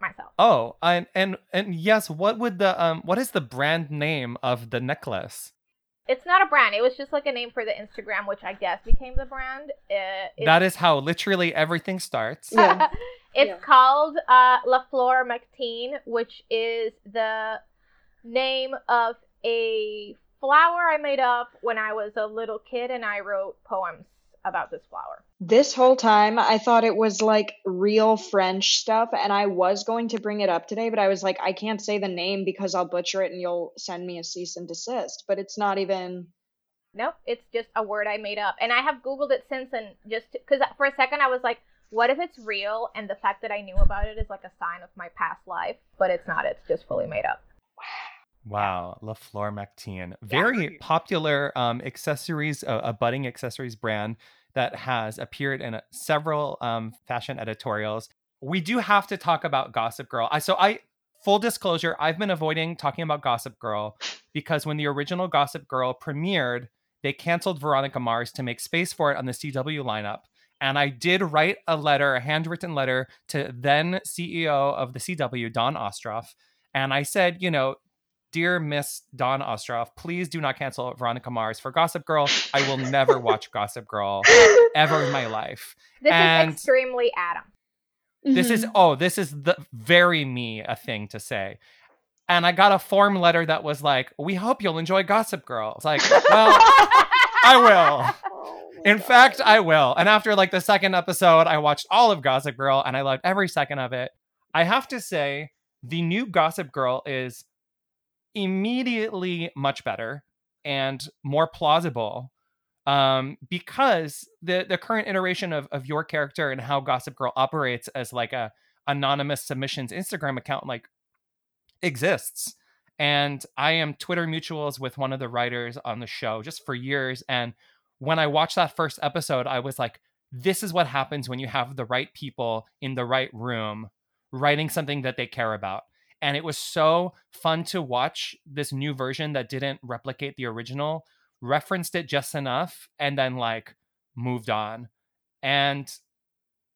[SPEAKER 2] myself.
[SPEAKER 1] Oh, and and and yes, what would the um what is the brand name of the necklace?
[SPEAKER 2] It's not a brand. It was just like a name for the Instagram, which I guess became the brand. Uh, it's,
[SPEAKER 1] That is how literally everything starts.
[SPEAKER 3] Yeah. (laughs)
[SPEAKER 2] it's
[SPEAKER 3] Yeah.
[SPEAKER 2] called uh, La Flor Mactine, which is the name of a flower I made up when I was a little kid, and I wrote poems about this flower.
[SPEAKER 3] This whole time, I thought it was like real French stuff, and I was going to bring it up today, but I was like, I can't say the name because I'll butcher it and you'll send me a cease and desist. But it's not even.
[SPEAKER 2] Nope, it's just a word I made up, and I have Googled it since, and just because for a second I was like, what if it's real? And the fact that I knew about it is like a sign of my past life, but it's not. It's just fully made up.
[SPEAKER 1] Wow, La Flor Mactine. Very popular um, accessories, uh, a budding accessories brand that has appeared in uh, several um, fashion editorials. We do have to talk about Gossip Girl. I, so I, full disclosure, I've been avoiding talking about Gossip Girl because when the original Gossip Girl premiered, they canceled Veronica Mars to make space for it on the CW lineup. And I did write a letter, a handwritten letter to then CEO of the CW, Dawn Ostroff. And I said, you know, Dear Miss Dawn Ostroff, please do not cancel Veronica Mars for Gossip Girl. I will never watch Gossip Girl ever in my life.
[SPEAKER 2] This
[SPEAKER 1] And-
[SPEAKER 2] is extremely Adam.
[SPEAKER 1] This is mm-hmm. oh, this is the very me a thing to say. And I got a form letter that was like, "We hope you'll enjoy Gossip Girl." It's like, well, (laughs) I will. In fact, I will. And after like the second episode, I watched all of Gossip Girl and I loved every second of it. I have to say, the new Gossip Girl is immediately much better and more plausible um, because the the current iteration of, of your character and how Gossip Girl operates as like a anonymous submissions Instagram account like exists. And I am Twitter mutuals with one of the writers on the show just for years. And when I watched that first episode, I was like, this is what happens when you have the right people in the right room writing something that they care about. And it was so fun to watch this new version that didn't replicate the original, referenced it just enough, and then like moved on. And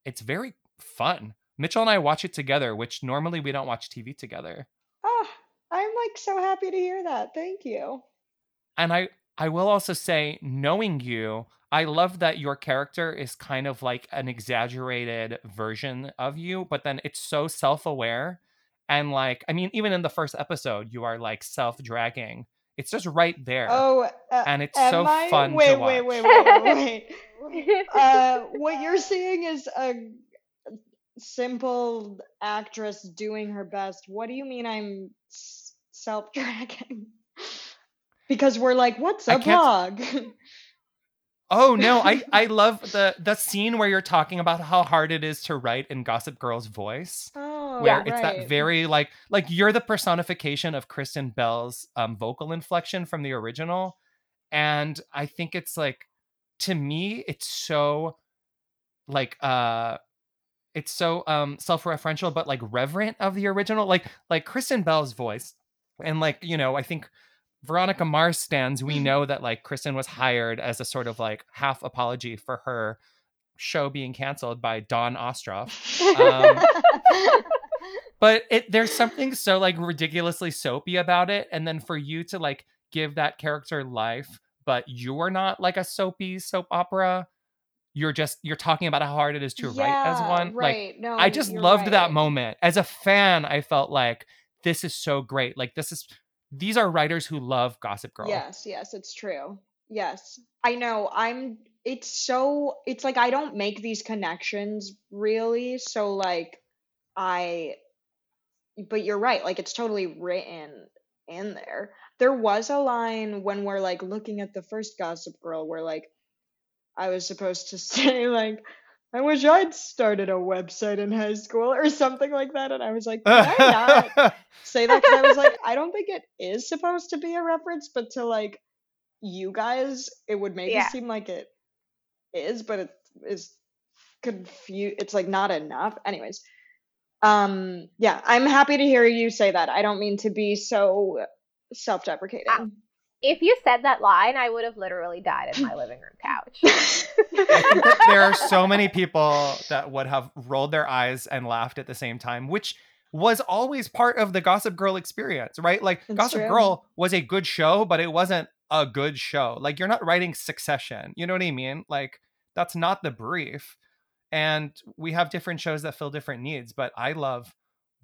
[SPEAKER 1] it's very fun. Mitchell and I watch it together, which normally we don't watch TV together.
[SPEAKER 3] Ah, I'm like so happy to hear that. Thank you.
[SPEAKER 1] and I I will also say, knowing you, I love that your character is kind of like an exaggerated version of you, but then it's so self-aware. And like, I mean, even in the first episode, you are like self-dragging. It's just right there.
[SPEAKER 3] Oh, uh,
[SPEAKER 1] and it's so
[SPEAKER 3] I?
[SPEAKER 1] fun
[SPEAKER 3] wait,
[SPEAKER 1] to
[SPEAKER 3] wait,
[SPEAKER 1] watch.
[SPEAKER 3] wait, wait, wait, wait. uh, what you're seeing is a simple actress doing her best. What do you mean I'm self-dragging? (laughs) because we're like, what's a blog? (laughs)
[SPEAKER 1] Oh no, I (laughs) I love the the scene where you're talking about how hard it is to write in Gossip Girl's voice.
[SPEAKER 3] oh,
[SPEAKER 1] where
[SPEAKER 3] right.
[SPEAKER 1] it's that very like like you're the personification of Kristen Bell's um, vocal inflection from the original, and I think it's like to me it's so like uh it's so um self-referential but like reverent of the original like like Kristen Bell's voice and like you know I think Veronica Mars stands we know that like Kristen was hired as a sort of like half apology for her show being canceled by Dawn Ostroff. Um, (laughs) but it there's something so like ridiculously soapy about it and then for you to like give that character life but you're not like a soapy soap opera you're just you're talking about how hard it is to write as one
[SPEAKER 3] right.
[SPEAKER 1] like
[SPEAKER 3] no,
[SPEAKER 1] i just loved that moment. As a fan i felt like this is so great. Like this is these are writers who love gossip girl
[SPEAKER 3] Yes, yes, it's true. Yes. I know. I'm it's so it's like I don't make these connections really, so like I but you're right, like it's totally written in there. There was a line when we're like looking at the first Gossip Girl where like I was supposed to (laughs) say like I wish I'd started a website in high school or something like that and I was like, can (laughs) I not say that because I was like, I don't think it is supposed to be a reference, but to like you guys, it would maybe
[SPEAKER 2] Yeah.
[SPEAKER 3] seem like it is, but it is confused. It's like not enough. Anyways, um, yeah, I'm happy to hear you say that. I don't mean to be so self-deprecating.
[SPEAKER 2] If you said that line, I would have literally died in my living room couch.
[SPEAKER 1] I think that there are so many people that would have rolled their eyes and laughed at the same time, which was always part of the Gossip Girl experience, right? Like
[SPEAKER 3] That's
[SPEAKER 1] Gossip
[SPEAKER 3] true.
[SPEAKER 1] Girl was a good show, but it wasn't a good show. Like you're not writing Succession. You know what I mean? Like that's not the brief. And we have different shows that fill different needs, but I love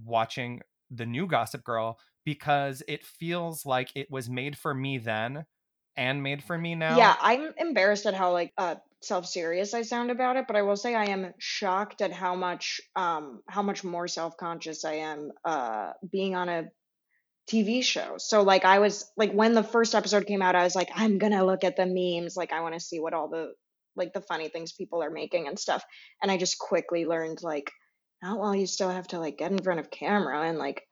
[SPEAKER 1] watching the new Gossip Girl because it feels like it was made for me then and made for me now.
[SPEAKER 3] Yeah, I'm embarrassed at how like uh self-serious I sound about it, but I will say I am shocked at how much um how much more self-conscious I am uh being on a TV show. So like I was like when the first episode came out, I was like, I'm gonna look at the memes, like I want to see what all the like the funny things people are making and stuff. And I just quickly learned like, oh well, you still have to like get in front of camera and like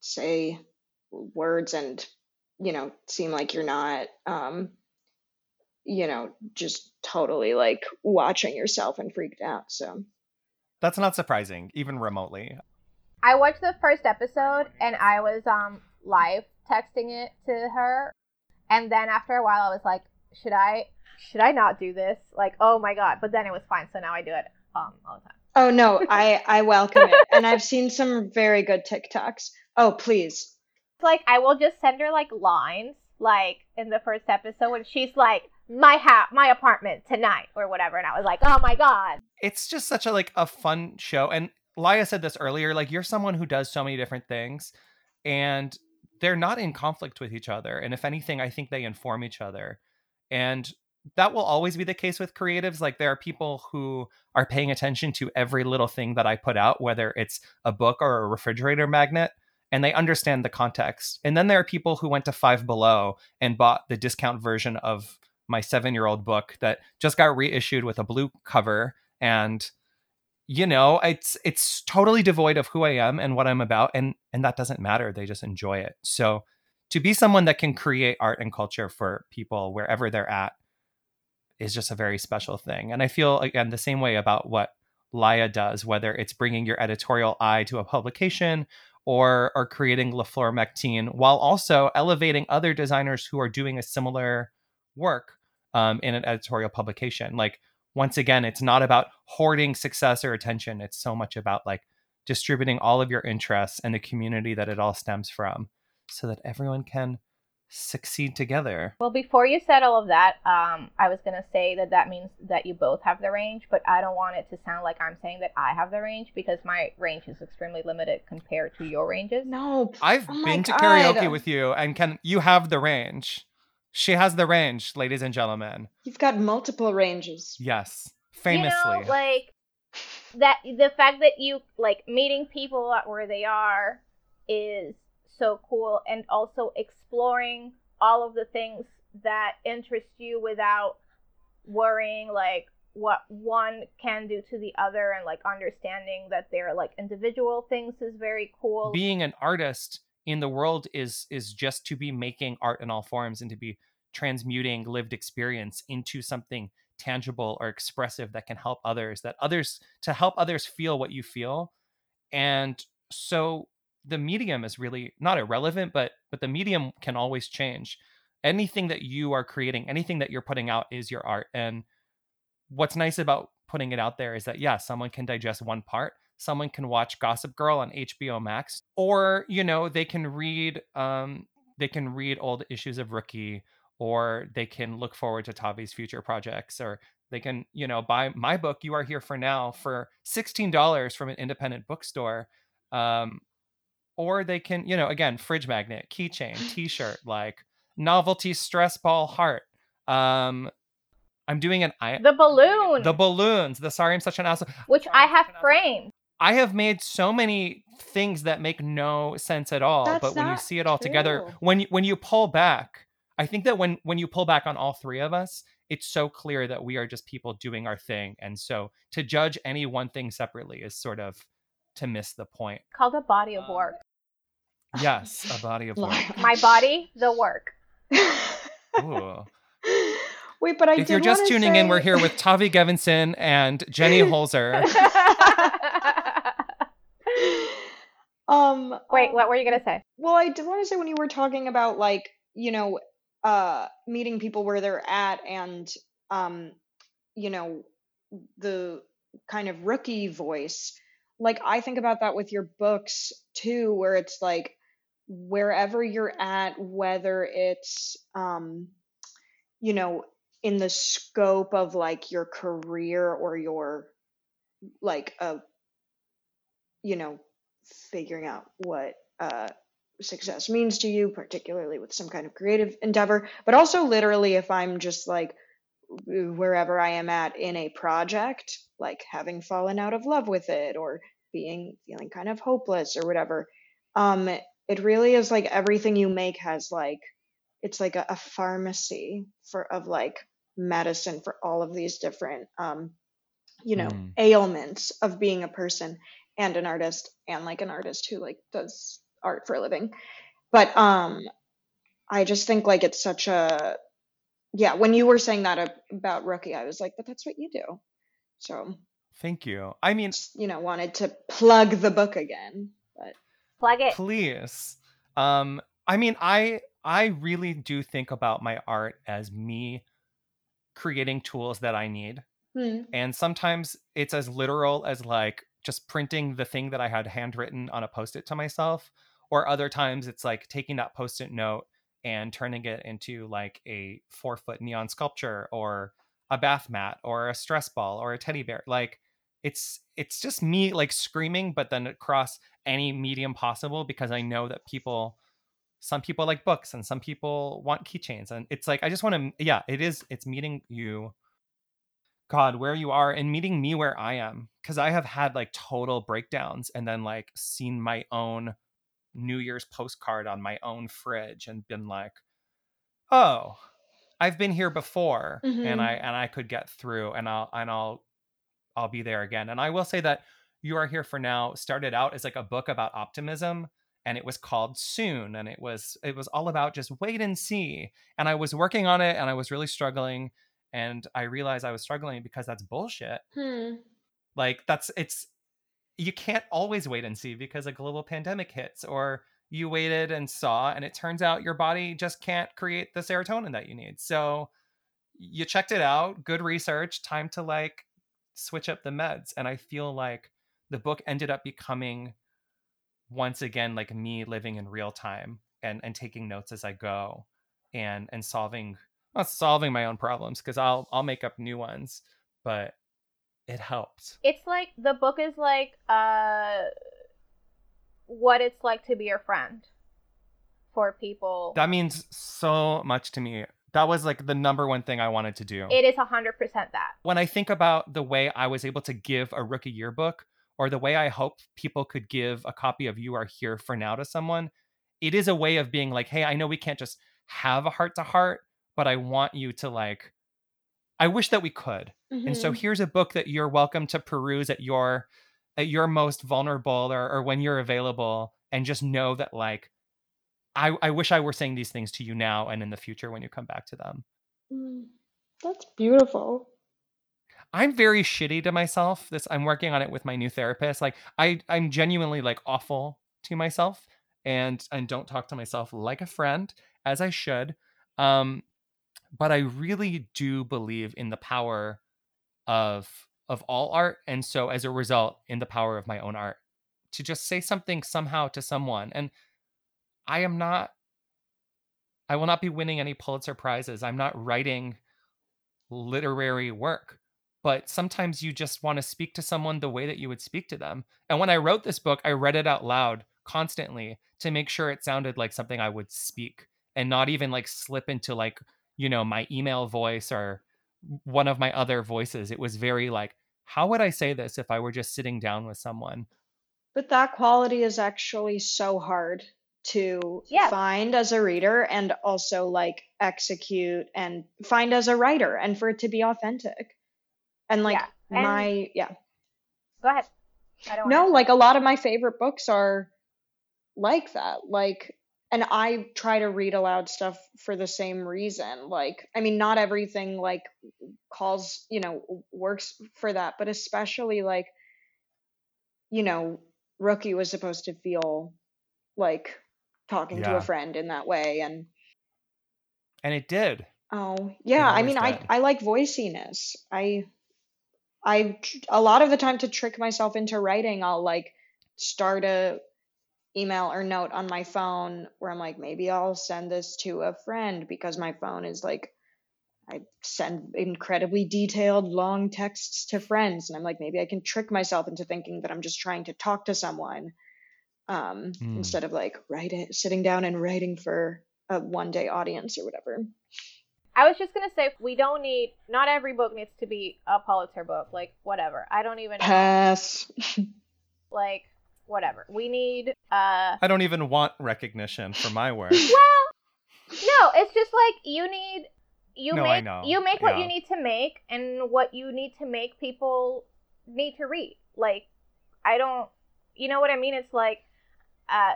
[SPEAKER 3] say words and you know seem like you're not um you know just totally like watching yourself and freaked out so
[SPEAKER 1] That's not surprising, even remotely.
[SPEAKER 2] I watched the first episode and I was um live texting it to her, and then after a while I was like, should I should I not do this? Like, oh my god! But then it was fine, so now I do it um all the time.
[SPEAKER 3] oh no i i welcome it (laughs) and i've seen some very good tiktoks oh please
[SPEAKER 2] It's like I will just send her like lines, like in the first episode when she's like, my hat, my apartment tonight or whatever, and I was like, oh my god.
[SPEAKER 1] it's just such a like a fun show and Laya said this earlier like you're someone who does so many different things and they're not in conflict with each other and if anything I think they inform each other and that will always be the case with creatives like there are people who are paying attention to every little thing that I put out whether it's a book or a refrigerator magnet and they understand the context. And then there are people who went to 5 below and bought the discount version of my 7-year-old book that just got reissued with a blue cover. And you know it's it's totally devoid of who i am and what i'm about and and that doesn't matter. They just enjoy it. So to be someone that can create art and culture for people wherever they're at is just a very special thing. And i feel again the same way about what laya does whether it's bringing your editorial eye to a publication or are creating La Flor Mactine while also elevating other designers who are doing a similar work um, in an editorial publication. Like once again it's not about hoarding success or attention. It's so much about like distributing all of your interests and the community that it all stems from so that everyone can succeed together.
[SPEAKER 2] Well, before you said all of that, um, I was gonna say that that means that you both have the range, but I don't want it to sound like I'm saying that I have the range because my range is extremely limited compared to your ranges.
[SPEAKER 3] no.
[SPEAKER 1] I've
[SPEAKER 3] Oh
[SPEAKER 1] been to
[SPEAKER 3] God.
[SPEAKER 1] karaoke with you and can you have the range. She has the range ladies and gentlemen.
[SPEAKER 3] You've got multiple ranges.
[SPEAKER 1] Yes famously
[SPEAKER 2] You know, like that the fact that you like meeting people at where they are is so cool and also exploring all of the things that interest you without worrying like what one can do to the other and like understanding that they're like individual things is very cool.
[SPEAKER 1] being an artist in the world is is just to be making art in all forms and to be transmuting lived experience into something tangible or expressive that can help others that others to help others feel what you feel and so the medium is really not irrelevant but but the medium can always change anything that you are creating anything that you're putting out is your art and what's nice about putting it out there is that yeah someone can digest one part someone can watch Gossip Girl on HBO Max, or you know they can read um, they can read old issues of Rookie, or they can look forward to Tavi's future projects, or they can you know buy my book You Are Here for Now for sixteen dollars from an independent bookstore. Um, or they can, you know, again, fridge magnet, keychain, t-shirt, like novelty stress ball heart. Um, I'm doing an I
[SPEAKER 2] the balloon,
[SPEAKER 1] the balloons, the sorry I'm such an asshole,
[SPEAKER 2] which I have framed.
[SPEAKER 1] I have made so many things that make no sense at all,
[SPEAKER 3] That's
[SPEAKER 1] but when you see it all together, when you, when you pull back, I think that when when you pull back on all three of us, it's so clear that we are just people doing our thing, and so to judge any one thing separately is sort of to miss the point.
[SPEAKER 2] Called a body of
[SPEAKER 1] Um,
[SPEAKER 2] work.
[SPEAKER 1] Yes, a body of work.
[SPEAKER 2] My body, the work.
[SPEAKER 1] Ooh. (laughs)
[SPEAKER 3] Wait, but I
[SPEAKER 1] if
[SPEAKER 3] did
[SPEAKER 1] you're just
[SPEAKER 3] wanna
[SPEAKER 1] tuning in, we're here with Tavi Gevinson and Jenny (laughs) Holzer. (laughs)
[SPEAKER 3] um
[SPEAKER 2] Wait,
[SPEAKER 3] um,
[SPEAKER 2] what were you gonna say?
[SPEAKER 3] Well, I did want to say when you were talking about like, you know, uh meeting people where they're at and um you know, the kind of rookie voice, like I think about that with your books too where it's like wherever you're at whether it's um you know, in the scope of like your career or your like a you know, figuring out what uh, success means to you, particularly with some kind of creative endeavor, but also literally if I'm just like wherever I am at in a project, like having fallen out of love with it or being feeling kind of hopeless or whatever. Um, it really is like everything you make has like it's like a, a pharmacy for of like medicine for all of these different um, you know
[SPEAKER 1] Mm.
[SPEAKER 3] ailments of being a person and an artist and like an artist who like does art for a living but um i just think like it's such a yeah when you were saying that about rookie i was like but that's what you do so
[SPEAKER 1] Thank you. I mean,
[SPEAKER 3] just you know wanted to plug the book again
[SPEAKER 2] Plug it.
[SPEAKER 1] please. Um, I mean, I I really do think about my art as me creating tools that I need.
[SPEAKER 3] hmm.
[SPEAKER 1] And sometimes it's as literal as like just printing the thing that I had handwritten on a post it to myself. Or other times it's like taking that post it note and turning it into like a four foot neon sculpture or a bath mat or a stress ball or a teddy bear. Like it's it's just me like screaming, but then across any medium possible because I know that people some people like books and some people want keychains and it's like i just want to yeah it is it's meeting you god where you are and meeting me where i am because i have had like total breakdowns and then like seen my own new year's postcard on my own fridge and been like oh i've been here before
[SPEAKER 3] Mhm.
[SPEAKER 1] and i and i could get through and i'll and i'll i'll be there again and i will say that you are here for now started out as like a book about optimism and it was called soon and it was it was all about just wait and see and i was working on it and i was really struggling and i realized i was struggling because that's bullshit
[SPEAKER 3] Hmm.
[SPEAKER 1] like that's it's you can't always wait and see because a global pandemic hits or you waited and saw and it turns out your body just can't create the serotonin that you need so you checked it out good research time to like switch up the meds and i feel like the book ended up becoming once again like me living in real time and and taking notes as i go and and solving not solving my own problems because i'll i'll make up new ones but it helped
[SPEAKER 2] It's like the book is like uh what it's like to be your friend for people.
[SPEAKER 1] that means so much to me that was like the number one thing i wanted to do
[SPEAKER 2] it is a hundred percent that.
[SPEAKER 1] when I think about the way I was able to give a rookie yearbook or the way I hope people could give a copy of You Are Here for Now to someone, it is a way of being like, hey, I know we can't just have a heart to heart, but I want you to like, I wish that we could. And so
[SPEAKER 3] Mhm.
[SPEAKER 1] here's a book that you're welcome to peruse at your at your most vulnerable or, or when you're available and just know that like I, I wish I were saying these things to you now and in the future when you come back to them.
[SPEAKER 3] Mm. that's beautiful
[SPEAKER 1] I'm very shitty to myself. This I'm working on it with my new therapist. Like I I'm genuinely like awful to myself and and don't talk to myself like a friend as I should. Um but I really do believe in the power of of all art. And so, as a result, in the power of my own art, to just say something somehow to someone. And I am not, I will not be winning any Pulitzer Prizes. I'm not writing literary work. But sometimes you just want to speak to someone the way that you would speak to them. And when I wrote this book, I read it out loud constantly to make sure it sounded like something I would speak and not even like slip into like, you know, my email voice or one of my other voices. It was very like, how would I say this if I were just sitting down with someone?
[SPEAKER 3] But that quality is actually so hard to
[SPEAKER 2] Yes.
[SPEAKER 3] find as a reader and also like execute and find as a writer and for it to be authentic. And like
[SPEAKER 2] Yeah, and-
[SPEAKER 3] my yeah.
[SPEAKER 2] Go ahead. I don't
[SPEAKER 3] No, like a lot of my favorite books are like that. Like and I try to read aloud stuff for the same reason. Like I mean not everything like calls, you know, works for that, but especially like you know, Rookie was supposed to feel like talking to a friend in that way and
[SPEAKER 1] And it did.
[SPEAKER 3] oh, yeah, I mean I. I like voiciness. I I a lot of the time to trick myself into writing, I'll like start a email or note on my phone where I'm like, maybe I'll send this to a friend because my phone is like, I send incredibly detailed long texts to friends. And I'm like, maybe I can trick myself into thinking that I'm just trying to talk to someone um,
[SPEAKER 1] Hmm.
[SPEAKER 3] instead of like writing, sitting down and writing for a one day audience or whatever.
[SPEAKER 2] I was just gonna say we don't need. Not every book needs to be a Pulitzer book. Like whatever. I don't even know.
[SPEAKER 3] Pass. (laughs)
[SPEAKER 2] Like whatever. We need. uh
[SPEAKER 1] I don't even want recognition for my work. (laughs)
[SPEAKER 2] Well, no. It's just like you need. You
[SPEAKER 1] No, I
[SPEAKER 2] make
[SPEAKER 1] know.
[SPEAKER 2] you make what
[SPEAKER 1] Yeah.
[SPEAKER 2] you need to make, and what you need to make people need to read. Like I don't. You know what I mean? It's like. Uh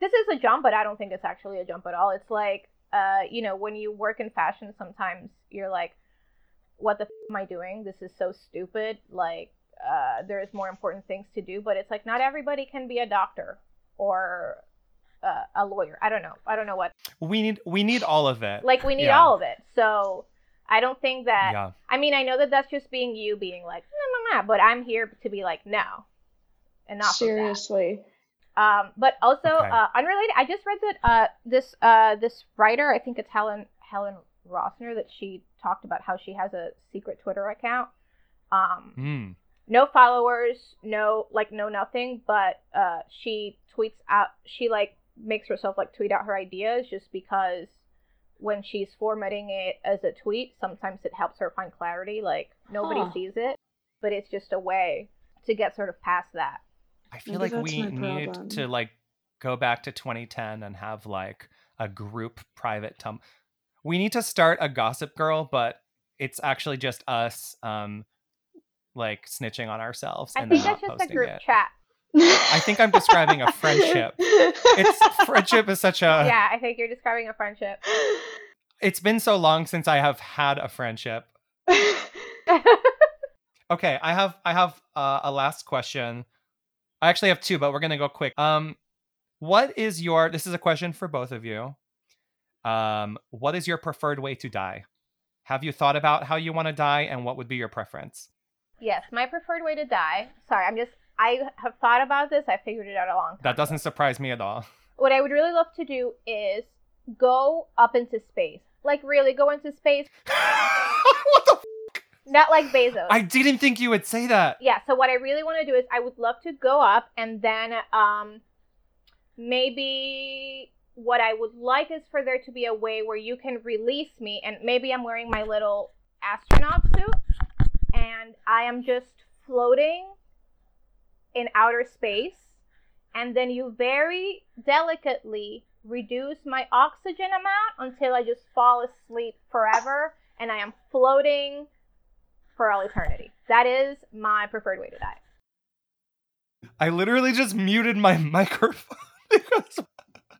[SPEAKER 2] this is a jump, but I don't think it's actually a jump at all. It's like, uh, you know, when you work in fashion, sometimes you're like, what the f- am I doing? This is so stupid. Like, uh, there's more important things to do. But it's like, not everybody can be a doctor or uh, a lawyer. I don't know. I don't know what.
[SPEAKER 1] We need we need all of it.
[SPEAKER 2] Like, we need
[SPEAKER 1] Yeah.
[SPEAKER 2] all of it. So I don't think that.
[SPEAKER 1] yeah.
[SPEAKER 2] I mean, I know that that's just being you being like, no, no, no. But I'm here to be like, no. Enough of that.
[SPEAKER 3] Seriously.
[SPEAKER 2] Um, but also
[SPEAKER 1] Okay.
[SPEAKER 2] uh, unrelated, I just read that uh, this uh, this writer, I think it's Helen Helen Rosner, that she talked about how she has a secret Twitter account. Um,
[SPEAKER 1] Mm.
[SPEAKER 2] no followers, no like no nothing, but uh, she tweets out. She like makes herself like tweet out her ideas just because when she's formatting it as a tweet, sometimes it helps her find clarity. Like nobody
[SPEAKER 3] Huh.
[SPEAKER 2] sees it, but it's just a way to get sort of past that.
[SPEAKER 1] I feel
[SPEAKER 3] Maybe
[SPEAKER 1] like we need
[SPEAKER 3] problem.
[SPEAKER 1] to like go back to 2010 and have like a group private tum. We need to start a Gossip Girl, but it's actually just us, um, like snitching on ourselves
[SPEAKER 2] I
[SPEAKER 1] and
[SPEAKER 2] think
[SPEAKER 1] then
[SPEAKER 2] that's
[SPEAKER 1] not
[SPEAKER 2] just a
[SPEAKER 1] posting
[SPEAKER 2] group
[SPEAKER 1] it.
[SPEAKER 2] chat.
[SPEAKER 1] I think I'm describing a friendship. It's (laughs) friendship is such a.
[SPEAKER 2] yeah, I think you're describing a friendship.
[SPEAKER 1] It's been so long since I have had a friendship. (laughs) Okay, I have I have uh, a last question. I actually have two, but we're gonna go quick. Um, what is your? This is a question for both of you. Um, what is your preferred way to die? Have you thought about how you want to die, and what would be your preference?
[SPEAKER 2] yes, my preferred way to die. Sorry, I'm just. I have thought about this. I figured it out a long time.
[SPEAKER 1] That doesn't surprise me at all.
[SPEAKER 2] What I would really love to do is go up into space. Like really go into space, (laughs)
[SPEAKER 1] what the?
[SPEAKER 2] Not like Bezos.
[SPEAKER 1] I didn't think you would say that.
[SPEAKER 2] yeah. So what I really want to do is I would love to go up and then um maybe what I would like is for there to be a way where you can release me and maybe I'm wearing my little astronaut suit and I am just floating in outer space and then you very delicately reduce my oxygen amount until I just fall asleep forever and I am floating for all eternity. That is my preferred way to die.
[SPEAKER 1] I literally just muted my (laughs) microphone (laughs) because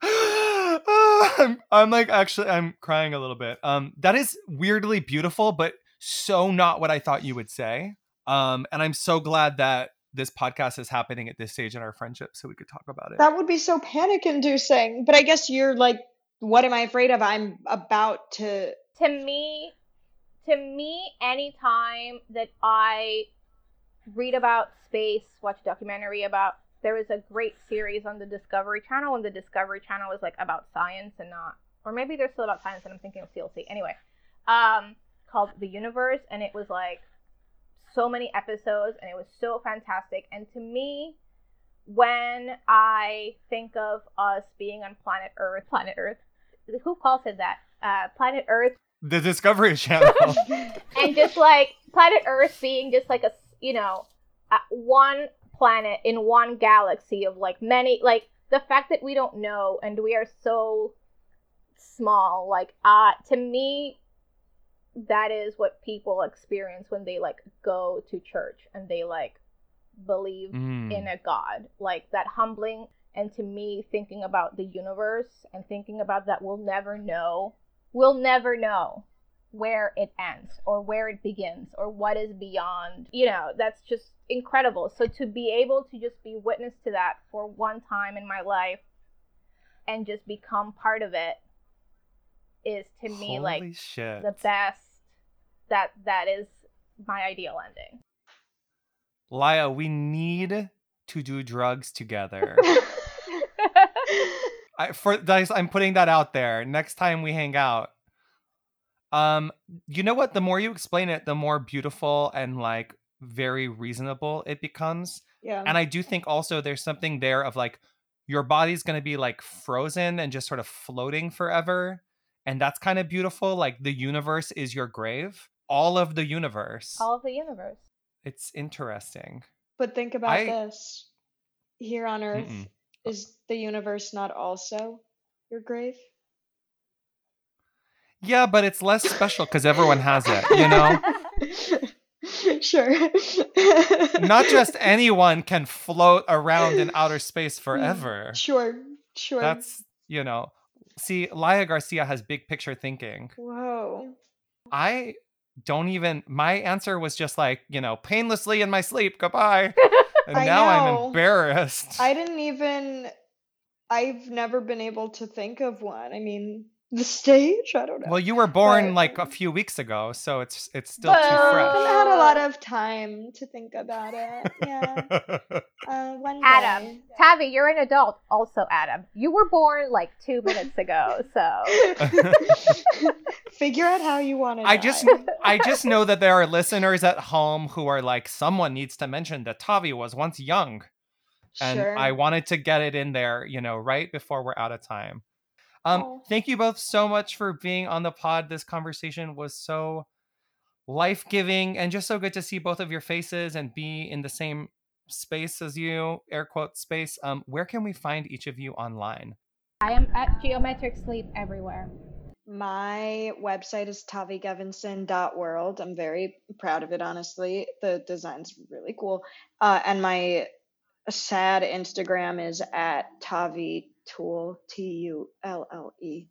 [SPEAKER 1] (sighs) I'm, I'm like actually I'm crying a little bit. Um, that is weirdly beautiful, but so not what I thought you would say. Um, and I'm so glad that this podcast is happening at this stage in our friendship, so we could talk about it.
[SPEAKER 3] That would be so panic inducing. But I guess you're like, what am I afraid of? I'm about to.
[SPEAKER 2] To me, to me, anytime that I read about space, watch a documentary about. There was a great series on the Discovery Channel, and the Discovery Channel was like about science and not, or maybe they're still about science, and I'm thinking of TLC. Anyway, um, called The Universe, and it was like so many episodes, and it was so fantastic. And to me, when I think of us being on planet Earth, (laughs) planet Earth, who calls it that? Uh, planet Earth,
[SPEAKER 1] The Discovery Channel. (laughs)
[SPEAKER 2] and just like planet Earth being just like a you know uh, one planet in one galaxy of like many like the fact that we don't know and we are so small like uh to me that is what people experience when they like go to church and they like believe
[SPEAKER 1] Mm.
[SPEAKER 2] in a god like that humbling and to me thinking about the universe and thinking about that we'll never know we'll never know where it ends or where it begins or what is beyond you know that's just incredible so to be able to just be witness to that for one time in my life and just become part of it is to me
[SPEAKER 1] Holy
[SPEAKER 2] like
[SPEAKER 1] shit.
[SPEAKER 2] the best that that is my ideal ending
[SPEAKER 1] Laya, we need to do drugs together. (laughs) I for I'm putting that out there. Next time we hang out. Um, you know what? The more you explain it, the more beautiful and like very reasonable it becomes.
[SPEAKER 3] Yeah.
[SPEAKER 1] And I do think also there's something there of like your body's gonna be like frozen and just sort of floating forever. And that's kind of beautiful. Like the universe is your grave. All of the universe.
[SPEAKER 2] all of the universe
[SPEAKER 1] It's interesting.
[SPEAKER 3] but think about
[SPEAKER 1] I-
[SPEAKER 3] this. Here on Earth,
[SPEAKER 1] Mm-mm.
[SPEAKER 3] is the universe not also your grave?
[SPEAKER 1] Yeah, but it's less special because everyone has it, you know? (laughs)
[SPEAKER 3] sure.
[SPEAKER 1] Not just (laughs) anyone can float around in outer space hmm. forever.
[SPEAKER 3] Sure. Sure.
[SPEAKER 1] That's, you know, see, Laya Garcia has big picture thinking.
[SPEAKER 3] Whoa.
[SPEAKER 1] I don't even, my answer was just like, you know, painlessly in my sleep, goodbye. (laughs) And now I'm embarrassed.
[SPEAKER 3] I didn't even. I've never been able to think of one. I mean, the stage. I don't know.
[SPEAKER 1] Well, you were born
[SPEAKER 3] But-
[SPEAKER 1] like a few weeks ago, so it's it's still too
[SPEAKER 3] fresh.
[SPEAKER 2] I
[SPEAKER 3] haven't had a lot of time to think about it. Yeah. (laughs) uh, one day.
[SPEAKER 2] Adam, Tavi, you're an adult. Also, Adam, you were born like two minutes ago, so (laughs)
[SPEAKER 3] Figure out how you want to.
[SPEAKER 1] I just I just know that there are listeners at home who are like, someone needs to mention that Tavi was once young. And
[SPEAKER 3] sure.
[SPEAKER 1] I wanted to get it in there, you know, right before we're out of time. Um,
[SPEAKER 3] Oh.
[SPEAKER 1] thank you both so much for being on the pod. This conversation was so life giving and just so good to see both of your faces and be in the same space as you, air quote space. Um, where can we find each of you online?
[SPEAKER 2] I am at Geometric Sleep everywhere.
[SPEAKER 3] My website is tavigevinson.world. I'm very proud of it, honestly. The design's really cool. Uh, and my sad Instagram is at Tavi Tulle, T U L L E.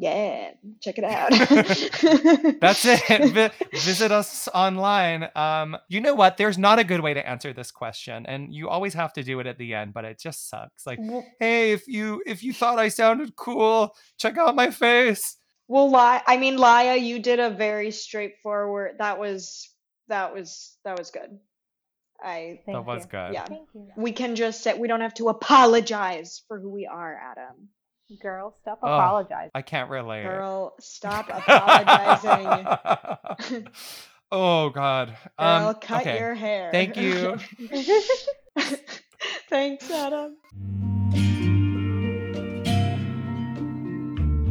[SPEAKER 3] Yeah, check it out. (laughs)
[SPEAKER 1] That's it. (laughs) Vi- visit us online. Um, you know what? There's not a good way to answer this question, and you always have to do it at the end, but it just sucks. Like,
[SPEAKER 3] W-
[SPEAKER 1] hey, if you if you thought I sounded cool, check out my face.
[SPEAKER 3] Well, Li- I mean, Laya, you did a very straightforward. That was that was that was good. I
[SPEAKER 2] Thank
[SPEAKER 1] that was
[SPEAKER 2] you.
[SPEAKER 1] good.
[SPEAKER 3] yeah.
[SPEAKER 2] Thank you.
[SPEAKER 3] We can just say we don't have to apologize for who we are, Adam.
[SPEAKER 2] Girl, stop
[SPEAKER 1] Oh.
[SPEAKER 2] apologizing.
[SPEAKER 1] I can't relate.
[SPEAKER 3] Girl, stop (laughs) apologizing. (laughs)
[SPEAKER 1] oh God.
[SPEAKER 3] Girl,
[SPEAKER 1] Um,
[SPEAKER 3] cut
[SPEAKER 1] okay.
[SPEAKER 3] your hair.
[SPEAKER 1] Thank you. (laughs)
[SPEAKER 3] Thanks, Adam.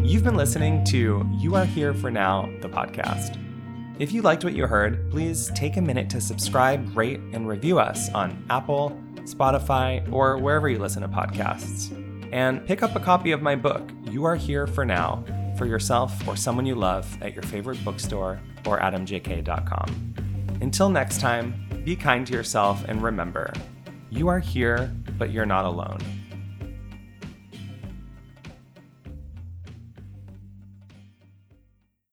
[SPEAKER 4] You've been listening to You Are Here for Now, the podcast. If you liked what you heard, please take a minute to subscribe, rate, and review us on Apple, Spotify, or wherever you listen to podcasts. And pick up a copy of my book, You Are Here for Now, for yourself or someone you love at your favorite bookstore or adamjk.com. Until next time, be kind to yourself and remember, you are here, but you're not alone.